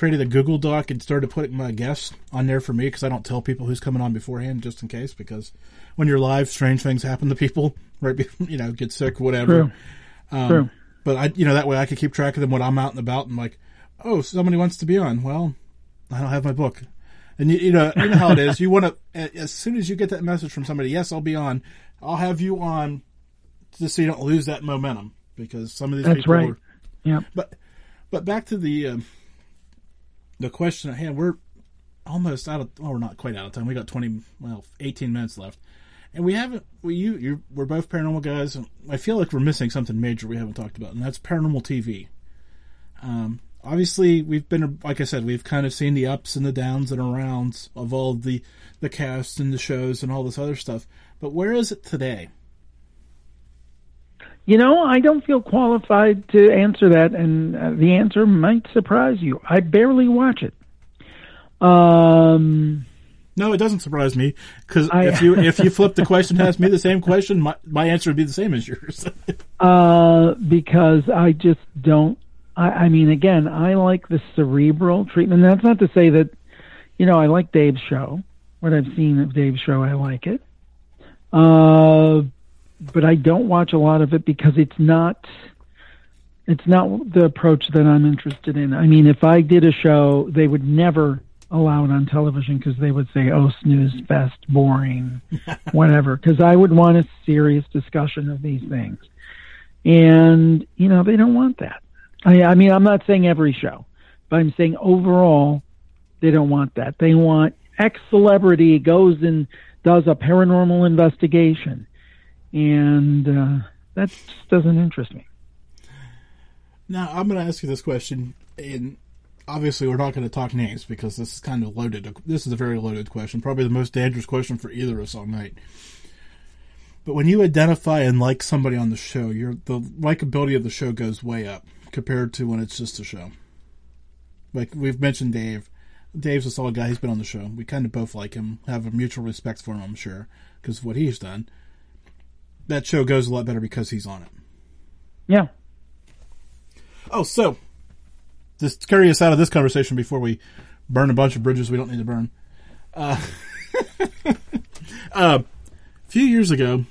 created a Google Doc and started putting my guests on there for me because I don't tell people who's coming on beforehand just in case. Because when you're live, strange things happen to people. Right, you know, get sick, whatever. True. Um, True. But I, you know, that way I can keep track of them when I'm out and about and like, oh, somebody wants to be on. Well, I don't have my book. And you, you know, you know how it is. You want to, as soon as you get that message from somebody, yes, I'll be on. I'll have you on just so you don't lose that momentum because some of these That's people right. Are, yeah. But but back to the uh, the question at hand. We're almost out of. Well, we're not quite out of time. We got twenty, well, eighteen minutes left, and we haven't. We you you we're both paranormal guys, and I feel like we're missing something major we haven't talked about, and that's paranormal TV. Um, obviously we've been like I said, we've kind of seen the ups and the downs and arounds of all the the casts and the shows and all this other stuff. But where is it today? You know, I don't feel qualified to answer that, and uh, the answer might surprise you. I barely watch it. Um, no, it doesn't surprise me because if you if you flip the question and ask me the same question, my my answer would be the same as yours. uh, because I just don't. I, I mean, again, I like the cerebral treatment. That's not to say that, you know, I like Dave's show. What I've seen of Dave's show, I like it. Uh, but I don't watch a lot of it because it's not it's not the approach that I'm interested in. I mean, if I did a show, they would never allow it on television because they would say, "Oh, snooze fest, boring, whatever." Because I would want a serious discussion of these things, and you know they don't want that. I, I mean, I'm not saying every show, but I'm saying overall, they don't want that. They want X celebrity goes and does a paranormal investigation, and uh, that doesn't interest me. Now, I'm going to ask you this question, and obviously, we're not going to talk names because this is kind of loaded. This is a very loaded question, probably the most dangerous question for either of us all night. But when you identify and like somebody on the show, your the likability of the show goes way up compared to when it's just a show. Like we've mentioned Dave. Dave's a solid guy. He's been on the show. We kind of both like him, have a mutual respect for him, I'm sure, because of what he's done. That show goes a lot better because he's on it. Yeah. Oh, so just carry us out of this conversation before we burn a bunch of bridges we don't need to burn. Uh, uh, a few years ago,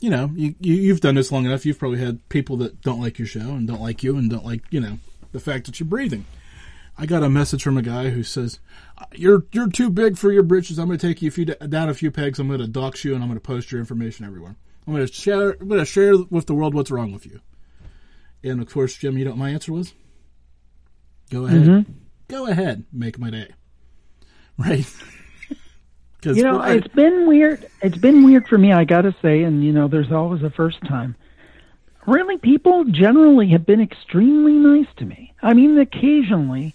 you know, you, you you've done this long enough. You've probably had people that don't like your show and don't like you and don't like you know the fact that you're breathing. I got a message from a guy who says, "You're you're too big for your britches. I'm going to take you a few, down a few pegs. I'm going to dox you, and I'm going to post your information everywhere. I'm going to share. I'm going to share with the world what's wrong with you." And of course, Jim, you know what my answer was? Go ahead. Mm-hmm. Go ahead. Make my day. Right. you know, I, it's been weird. It's been weird for me. I got to say, and you know, there's always a first time. Really, people generally have been extremely nice to me. I mean, occasionally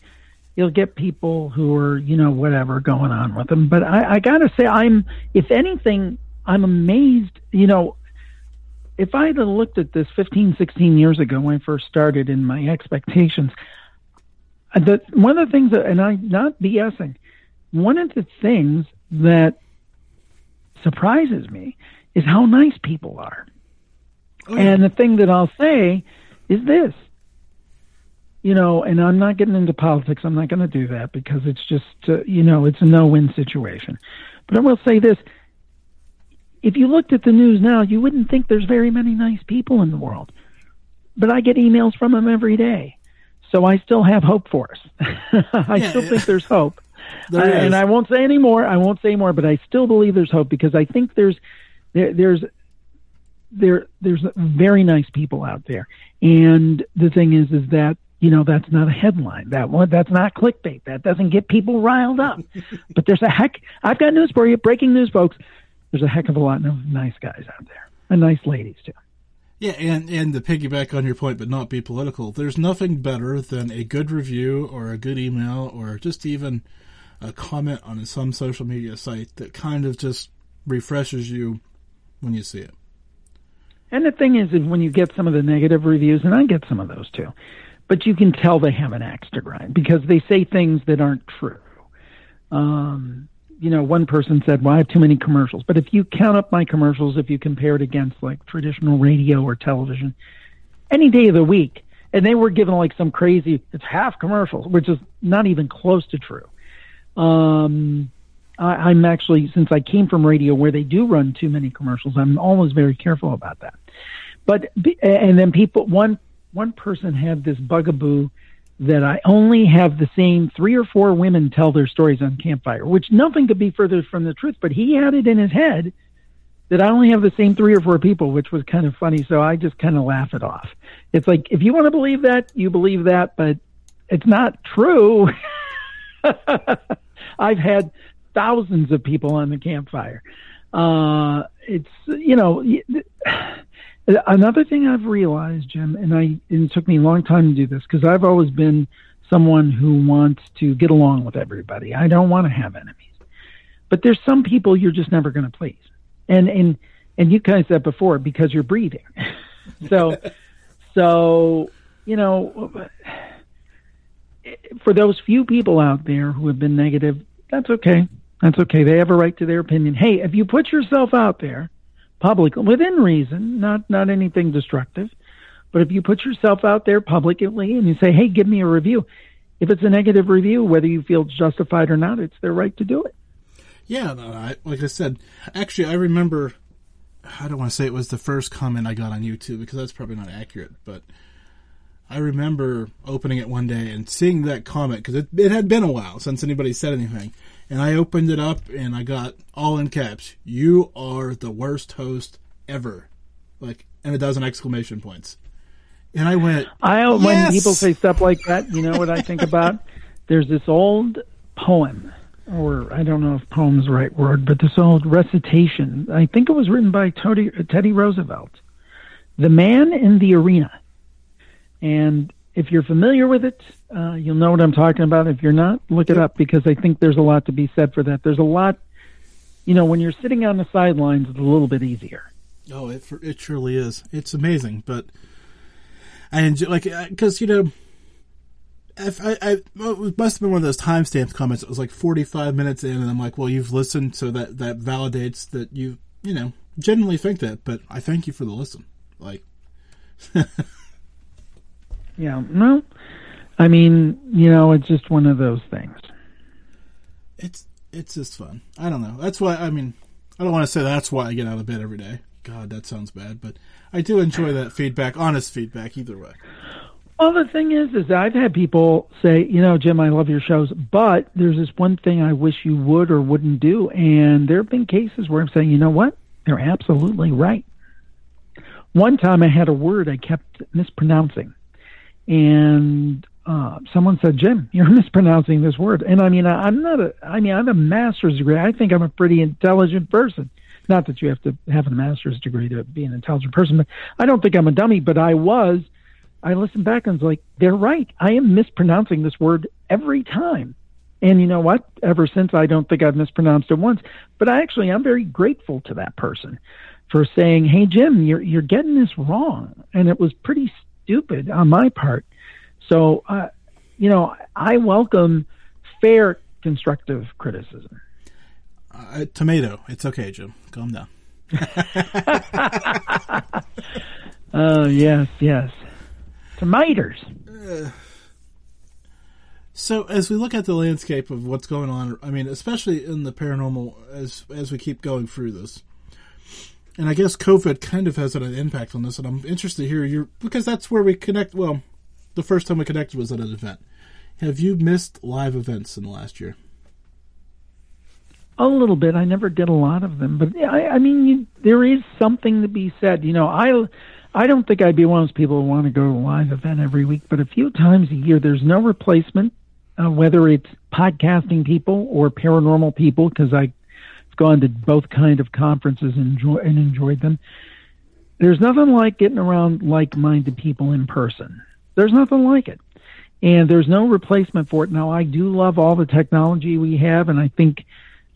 you'll get people who are, you know, whatever going on with them. But I, I got to say, I'm, if anything, I'm amazed. You know, if I had looked at this 15, 16 years ago when I first started in my expectations, the, one of the things that, and I'm not BSing, one of the things that surprises me is how nice people are. Oh, yeah. And the thing that I'll say is this. You know, and I'm not getting into politics. I'm not going to do that because it's just, uh, you know, it's a no-win situation. But I will say this: if you looked at the news now, you wouldn't think there's very many nice people in the world. But I get emails from them every day, so I still have hope for us. I yeah, still think there's hope. There I, and I won't say any more. I won't say more, but I still believe there's hope because I think there's there, there's there there's very nice people out there. And the thing is is that you know that's not a headline. That one that's not clickbait. That doesn't get people riled up. but there's a heck I've got news for you. Breaking news folks. There's a heck of a lot of nice guys out there. And nice ladies too. Yeah, and and to piggyback on your point, but not be political, there's nothing better than a good review or a good email or just even a comment on some social media site that kind of just refreshes you when you see it. And the thing is, is when you get some of the negative reviews, and I get some of those too, but you can tell they have an axe to grind because they say things that aren't true. Um, you know, one person said, "Well, I have too many commercials." But if you count up my commercials, if you compare it against like traditional radio or television, any day of the week, and they were given like some crazy, it's half commercials, which is not even close to true. Um, I, I'm actually, since I came from radio where they do run too many commercials, I'm always very careful about that. But and then people, one one person had this bugaboo that I only have the same three or four women tell their stories on Campfire, which nothing could be further from the truth. But he had it in his head that I only have the same three or four people, which was kind of funny. So I just kind of laugh it off. It's like if you want to believe that, you believe that, but it's not true. I've had thousands of people on the campfire. Uh, it's you know another thing I've realized, Jim, and I and it took me a long time to do this because I've always been someone who wants to get along with everybody. I don't want to have enemies, but there's some people you're just never going to please, and and and you guys said before because you're breathing. so so you know for those few people out there who have been negative, that's okay. That's okay. They have a right to their opinion. Hey, if you put yourself out there publicly, within reason, not not anything destructive, but if you put yourself out there publicly and you say, "Hey, give me a review," if it's a negative review, whether you feel justified or not, it's their right to do it. Yeah, I, like I said, actually, I remember. I don't want to say it was the first comment I got on YouTube because that's probably not accurate, but I remember opening it one day and seeing that comment because it, it had been a while since anybody said anything. And I opened it up and I got all in caps. You are the worst host ever. Like, and a dozen exclamation points. And I went, I, yes! when people say stuff like that, you know what I think about? There's this old poem, or I don't know if poem's the right word, but this old recitation. I think it was written by Teddy, Teddy Roosevelt. The man in the arena and if you're familiar with it, uh, you'll know what I'm talking about. If you're not, look it up because I think there's a lot to be said for that. There's a lot, you know, when you're sitting on the sidelines, it's a little bit easier. Oh, it it surely is. It's amazing, but I enjoy like because you know. If I, I it must have been one of those timestamp comments. It was like 45 minutes in, and I'm like, "Well, you've listened, so that that validates that you, you know, genuinely think that." But I thank you for the listen. Like, Yeah, no. I mean, you know, it's just one of those things. It's it's just fun. I don't know. That's why I mean, I don't want to say that's why I get out of bed every day. God, that sounds bad, but I do enjoy that feedback, honest feedback either way. Well, the thing is, is I've had people say, you know, Jim, I love your shows, but there's this one thing I wish you would or wouldn't do, and there have been cases where I'm saying, you know what, they're absolutely right. One time I had a word I kept mispronouncing, and uh, someone said, "Jim, you're mispronouncing this word." And I mean, I, I'm not a. I mean, I'm a master's degree. I think I'm a pretty intelligent person. Not that you have to have a master's degree to be an intelligent person, but I don't think I'm a dummy. But I was. I listened back and was like, "They're right. I am mispronouncing this word every time." And you know what? Ever since, I don't think I've mispronounced it once. But I actually, I'm very grateful to that person for saying, "Hey, Jim, you're you're getting this wrong," and it was pretty stupid on my part. So, uh, you know, I welcome fair constructive criticism. Uh, tomato. It's okay, Jim. Calm down. Oh, uh, yes, yes. Tomatoes. Uh, so, as we look at the landscape of what's going on, I mean, especially in the paranormal, as as we keep going through this, and I guess COVID kind of has an impact on this, and I'm interested to hear your because that's where we connect. Well, the first time we connected was at an event. Have you missed live events in the last year? A little bit. I never did a lot of them, but I, I mean, you, there is something to be said. You know, I, I don't think I'd be one of those people who want to go to a live event every week, but a few times a year, there's no replacement. Uh, whether it's podcasting people or paranormal people, because I've gone to both kind of conferences and, enjoy, and enjoyed them. there's nothing like getting around like-minded people in person. There's nothing like it. And there's no replacement for it. Now, I do love all the technology we have, and I think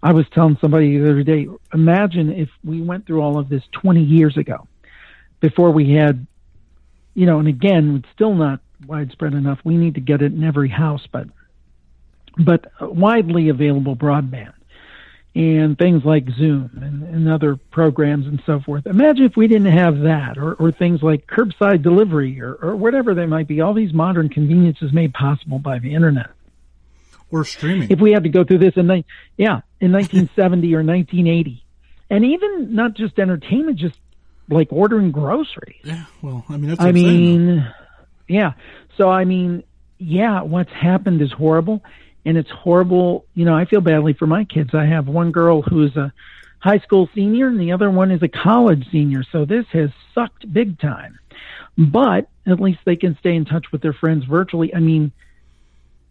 I was telling somebody the other day, imagine if we went through all of this 20 years ago before we had, you know, and again, it's still not widespread enough. We need to get it in every house, but, but widely available broadband and things like Zoom and, and, other programs and so forth. Imagine if we didn't have that, or, or things like curbside delivery, or, or whatever they might be. All these modern conveniences made possible by the internet or streaming. If we had to go through this in yeah in 1970 or 1980, and even not just entertainment, just like ordering groceries. Yeah, well, I mean, that's I mean, yeah. So I mean, yeah, what's happened is horrible and it's horrible. You know, I feel badly for my kids. I have one girl who's a high school senior and the other one is a college senior. So this has sucked big time. But at least they can stay in touch with their friends virtually. I mean,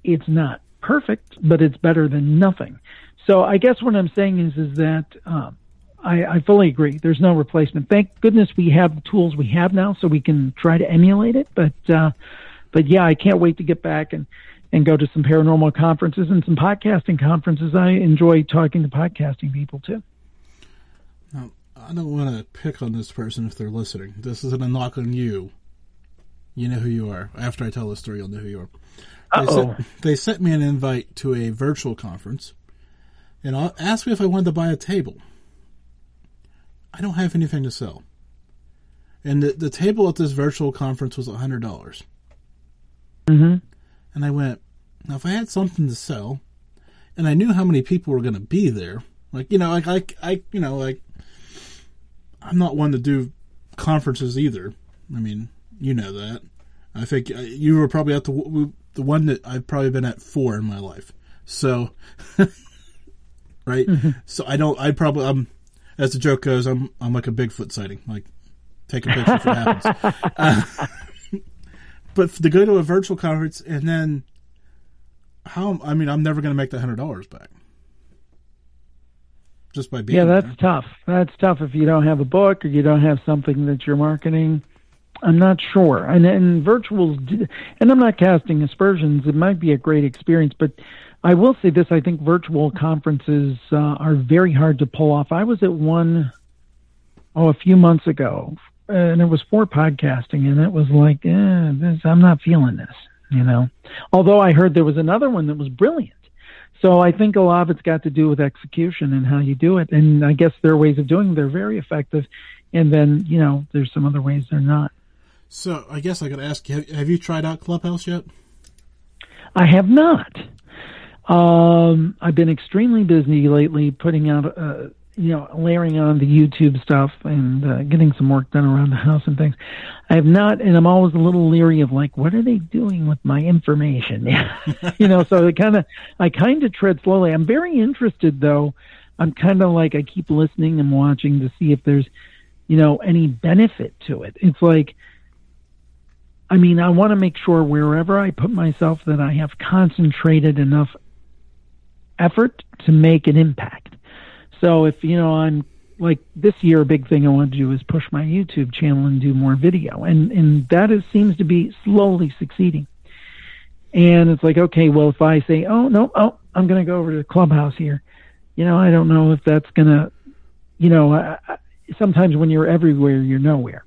it's not perfect, but it's better than nothing. So I guess what I'm saying is, is that, um, I, I fully agree. There's no replacement. Thank goodness we have the tools we have now so we can try to emulate it. But, uh, but yeah, I can't wait to get back and, and go to some paranormal conferences and some podcasting conferences. I enjoy talking to podcasting people too. Now, I don't want to pick on this person if they're listening. This isn't a knock on you. You know who you are. After I tell the story, you'll know who you are. They sent, they sent, me an invite to a virtual conference and asked me if I wanted to buy a table. I don't have anything to sell. And the, the table at this virtual conference was 100. dollars mm-hmm. And I went, now if I had something to sell, and I knew how many people were going to be there, like you know, like I, I, you know, like I'm not one to do conferences either. I mean, you know that. I think uh, you were probably at the the one that I've probably been at four in my life. So, right. Mm-hmm. So I don't. I probably I'm as the joke goes. I'm I'm like a Bigfoot sighting. Like take a picture if it happens. Uh, but to go to a virtual conference and then how? I mean, I'm never going to make that hundred dollars back just by being. Yeah, that's there. tough. That's tough if you don't have a book or you don't have something that you're marketing. I'm not sure. And and virtuals, and I'm not casting aspersions. It might be a great experience, but I will say this: I think virtual conferences uh, are very hard to pull off. I was at one oh a few months ago and it was for podcasting, and it was like, eh, this, I'm not feeling this, you know. Although I heard there was another one that was brilliant. So I think a lot of it's got to do with execution and how you do it. And I guess there are ways of doing it. They're very effective. And then, you know, there's some other ways they're not. So I guess I got to ask you, have you tried out Clubhouse yet? I have not. Um, I've been extremely busy lately putting out uh, you know, layering on the YouTube stuff and uh, getting some work done around the house and things. I have not, and I'm always a little leery of like, what are they doing with my information? you know, so I kind of, I kind of tread slowly. I'm very interested though. I'm kind of like, I keep listening and watching to see if there's, you know, any benefit to it. It's like, I mean, I want to make sure wherever I put myself that I have concentrated enough effort to make an impact so if you know I'm like this year, a big thing I want to do is push my YouTube channel and do more video, and and that is seems to be slowly succeeding. And it's like, okay, well, if I say, oh no, oh, I'm going to go over to the clubhouse here, you know, I don't know if that's going to, you know, sometimes when you're everywhere, you're nowhere.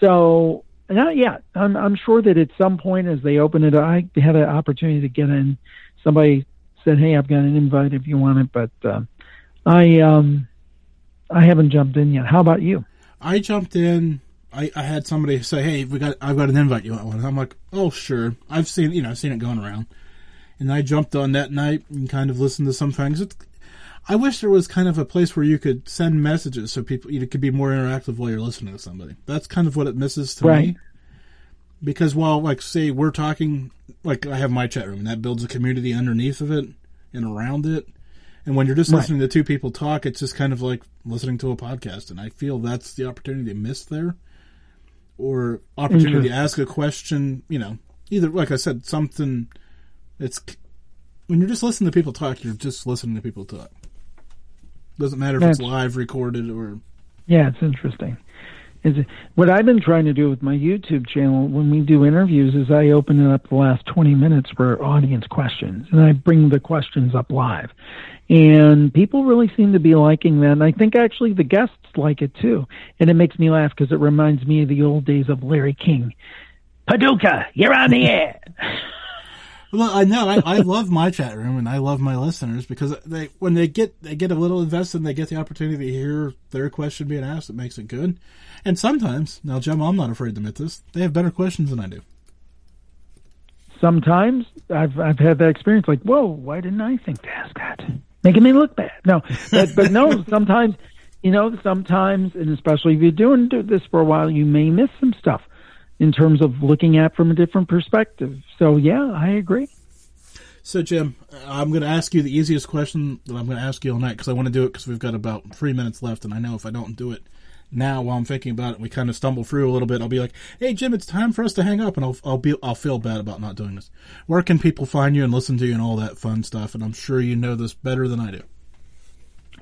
So not yet. I'm I'm sure that at some point as they open it, I had an opportunity to get in. Somebody said, hey, I've got an invite if you want it, but. Uh, I um, I haven't jumped in yet. How about you? I jumped in. I, I had somebody say, "Hey, we got I've got an invite. You want one?" I'm like, "Oh, sure." I've seen you know I've seen it going around, and I jumped on that night and kind of listened to some things. It's, I wish there was kind of a place where you could send messages so people you could be more interactive while you're listening to somebody. That's kind of what it misses to right. me. Because while like say we're talking, like I have my chat room and that builds a community underneath of it and around it and when you're just listening right. to two people talk, it's just kind of like listening to a podcast. And I feel that's the opportunity missed there, or opportunity mm-hmm. to ask a question. You know, either like I said, something. It's when you're just listening to people talk, you're just listening to people talk. Doesn't matter if that's, it's live, recorded, or. Yeah, it's interesting. Is what I've been trying to do with my YouTube channel when we do interviews is I open it up the last 20 minutes for audience questions and I bring the questions up live. And people really seem to be liking that. And I think actually the guests like it too. And it makes me laugh because it reminds me of the old days of Larry King. Paducah, you're on the air. Well, I know I, I love my chat room and I love my listeners because they when they get they get a little invested and they get the opportunity to hear their question being asked, it makes it good. And sometimes, now Jim, I'm not afraid to admit this, they have better questions than I do. Sometimes I've I've had that experience like, whoa, why didn't I think to ask that? Making me look bad. No, but, but no, sometimes you know, sometimes, and especially if you're doing this for a while, you may miss some stuff in terms of looking at from a different perspective. So yeah, I agree. So Jim, I'm going to ask you the easiest question that I'm going to ask you all night because I want to do it because we've got about three minutes left, and I know if I don't do it now while I'm thinking about it, we kind of stumble through a little bit. I'll be like, "Hey Jim, it's time for us to hang up," and I'll I'll be I'll feel bad about not doing this. Where can people find you and listen to you and all that fun stuff? And I'm sure you know this better than I do.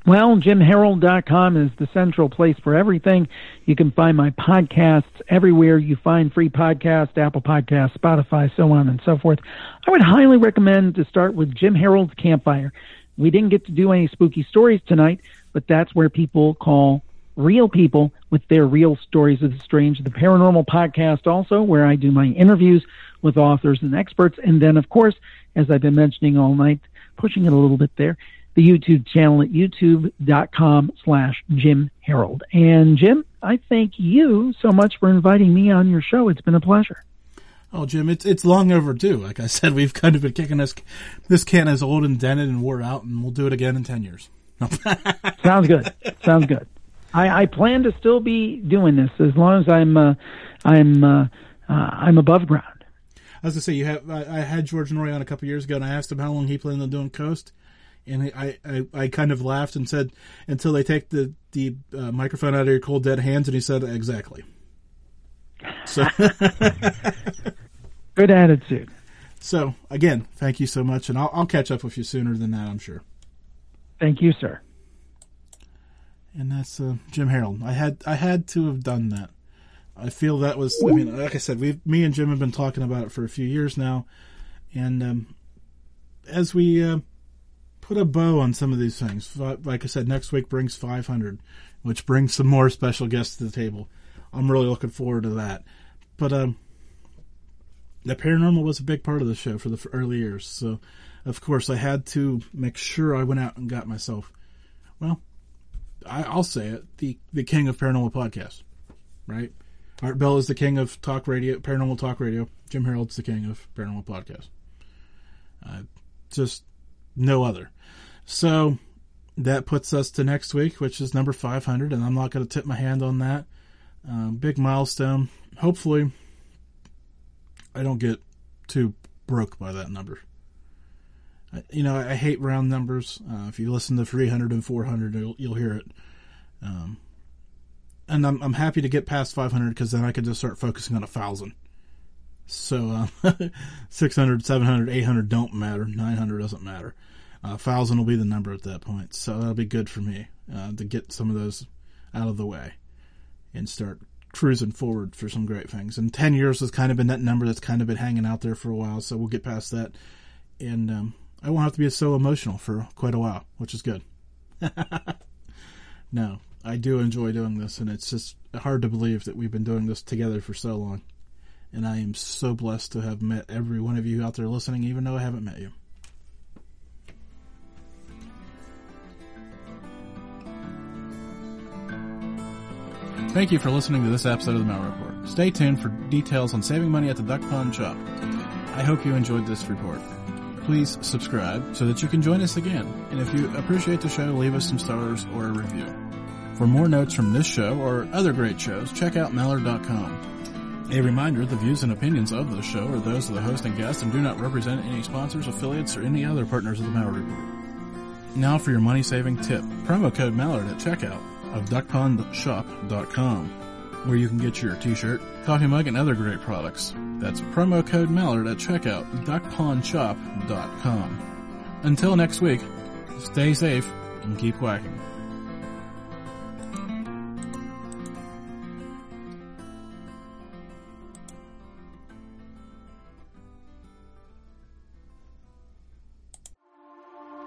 Well, JimHarold.com is the central place for everything. You can find my podcasts everywhere you find free podcasts, Apple Podcasts, Spotify, so on and so forth. I would highly recommend to start with Jim Harold's Campfire. We didn't get to do any spooky stories tonight, but that's where people call real people with their real stories of the strange. The Paranormal Podcast also, where I do my interviews with authors and experts. And then, of course, as I've been mentioning all night, pushing it a little bit there, the YouTube channel at youtube.com slash Jim Harold. And Jim, I thank you so much for inviting me on your show. It's been a pleasure. Oh, Jim, it's it's long overdue. Like I said, we've kind of been kicking this. This can is old and dented and wore out, and we'll do it again in ten years. Sounds good. Sounds good. I, I plan to still be doing this as long as I'm uh, I'm uh, uh, I'm above ground. As I was gonna say you have. I, I had George Noory on a couple years ago, and I asked him how long he planned on doing Coast, and I, I, I kind of laughed and said, "Until they take the the uh, microphone out of your cold dead hands," and he said, "Exactly." So, good attitude. So again, thank you so much, and I'll, I'll catch up with you sooner than that, I'm sure. Thank you, sir. And that's uh, Jim Harold. I had I had to have done that. I feel that was. I mean, like I said, we me and Jim have been talking about it for a few years now, and um, as we uh, put a bow on some of these things. Like I said, next week brings 500, which brings some more special guests to the table. I'm really looking forward to that. But um, the paranormal was a big part of the show for the early years, so of course I had to make sure I went out and got myself. Well, I, will say it: the the king of paranormal podcasts, right? Art Bell is the king of talk radio, paranormal talk radio. Jim Harold's the king of paranormal podcasts. Uh, just no other. So that puts us to next week, which is number 500, and I'm not going to tip my hand on that. Um, big milestone. Hopefully, I don't get too broke by that number. I, you know, I, I hate round numbers. Uh, if you listen to 300 and 400, you'll, you'll hear it. Um, and I'm, I'm happy to get past 500 because then I can just start focusing on a thousand. So uh, 600, 700, 800 don't matter. 900 doesn't matter. Uh, thousand will be the number at that point, so that'll be good for me uh, to get some of those out of the way and start cruising forward for some great things. And ten years has kind of been that number that's kind of been hanging out there for a while, so we'll get past that, and um, I won't have to be so emotional for quite a while, which is good. no, I do enjoy doing this, and it's just hard to believe that we've been doing this together for so long. And I am so blessed to have met every one of you out there listening, even though I haven't met you. Thank you for listening to this episode of the Malliard Report. Stay tuned for details on saving money at the Duck Pond Shop. I hope you enjoyed this report. Please subscribe so that you can join us again. And if you appreciate the show, leave us some stars or a review. For more notes from this show or other great shows, check out Malliard.com. A reminder, the views and opinions of the show are those of the host and guest and do not represent any sponsors, affiliates, or any other partners of the Malliard Report. Now for your money saving tip. Promo code Malliard at checkout of duckpondshop.com, where you can get your t-shirt, coffee mug, and other great products. That's promo code Malliard at checkout, duckpondshop.com. Until next week, stay safe and keep quacking.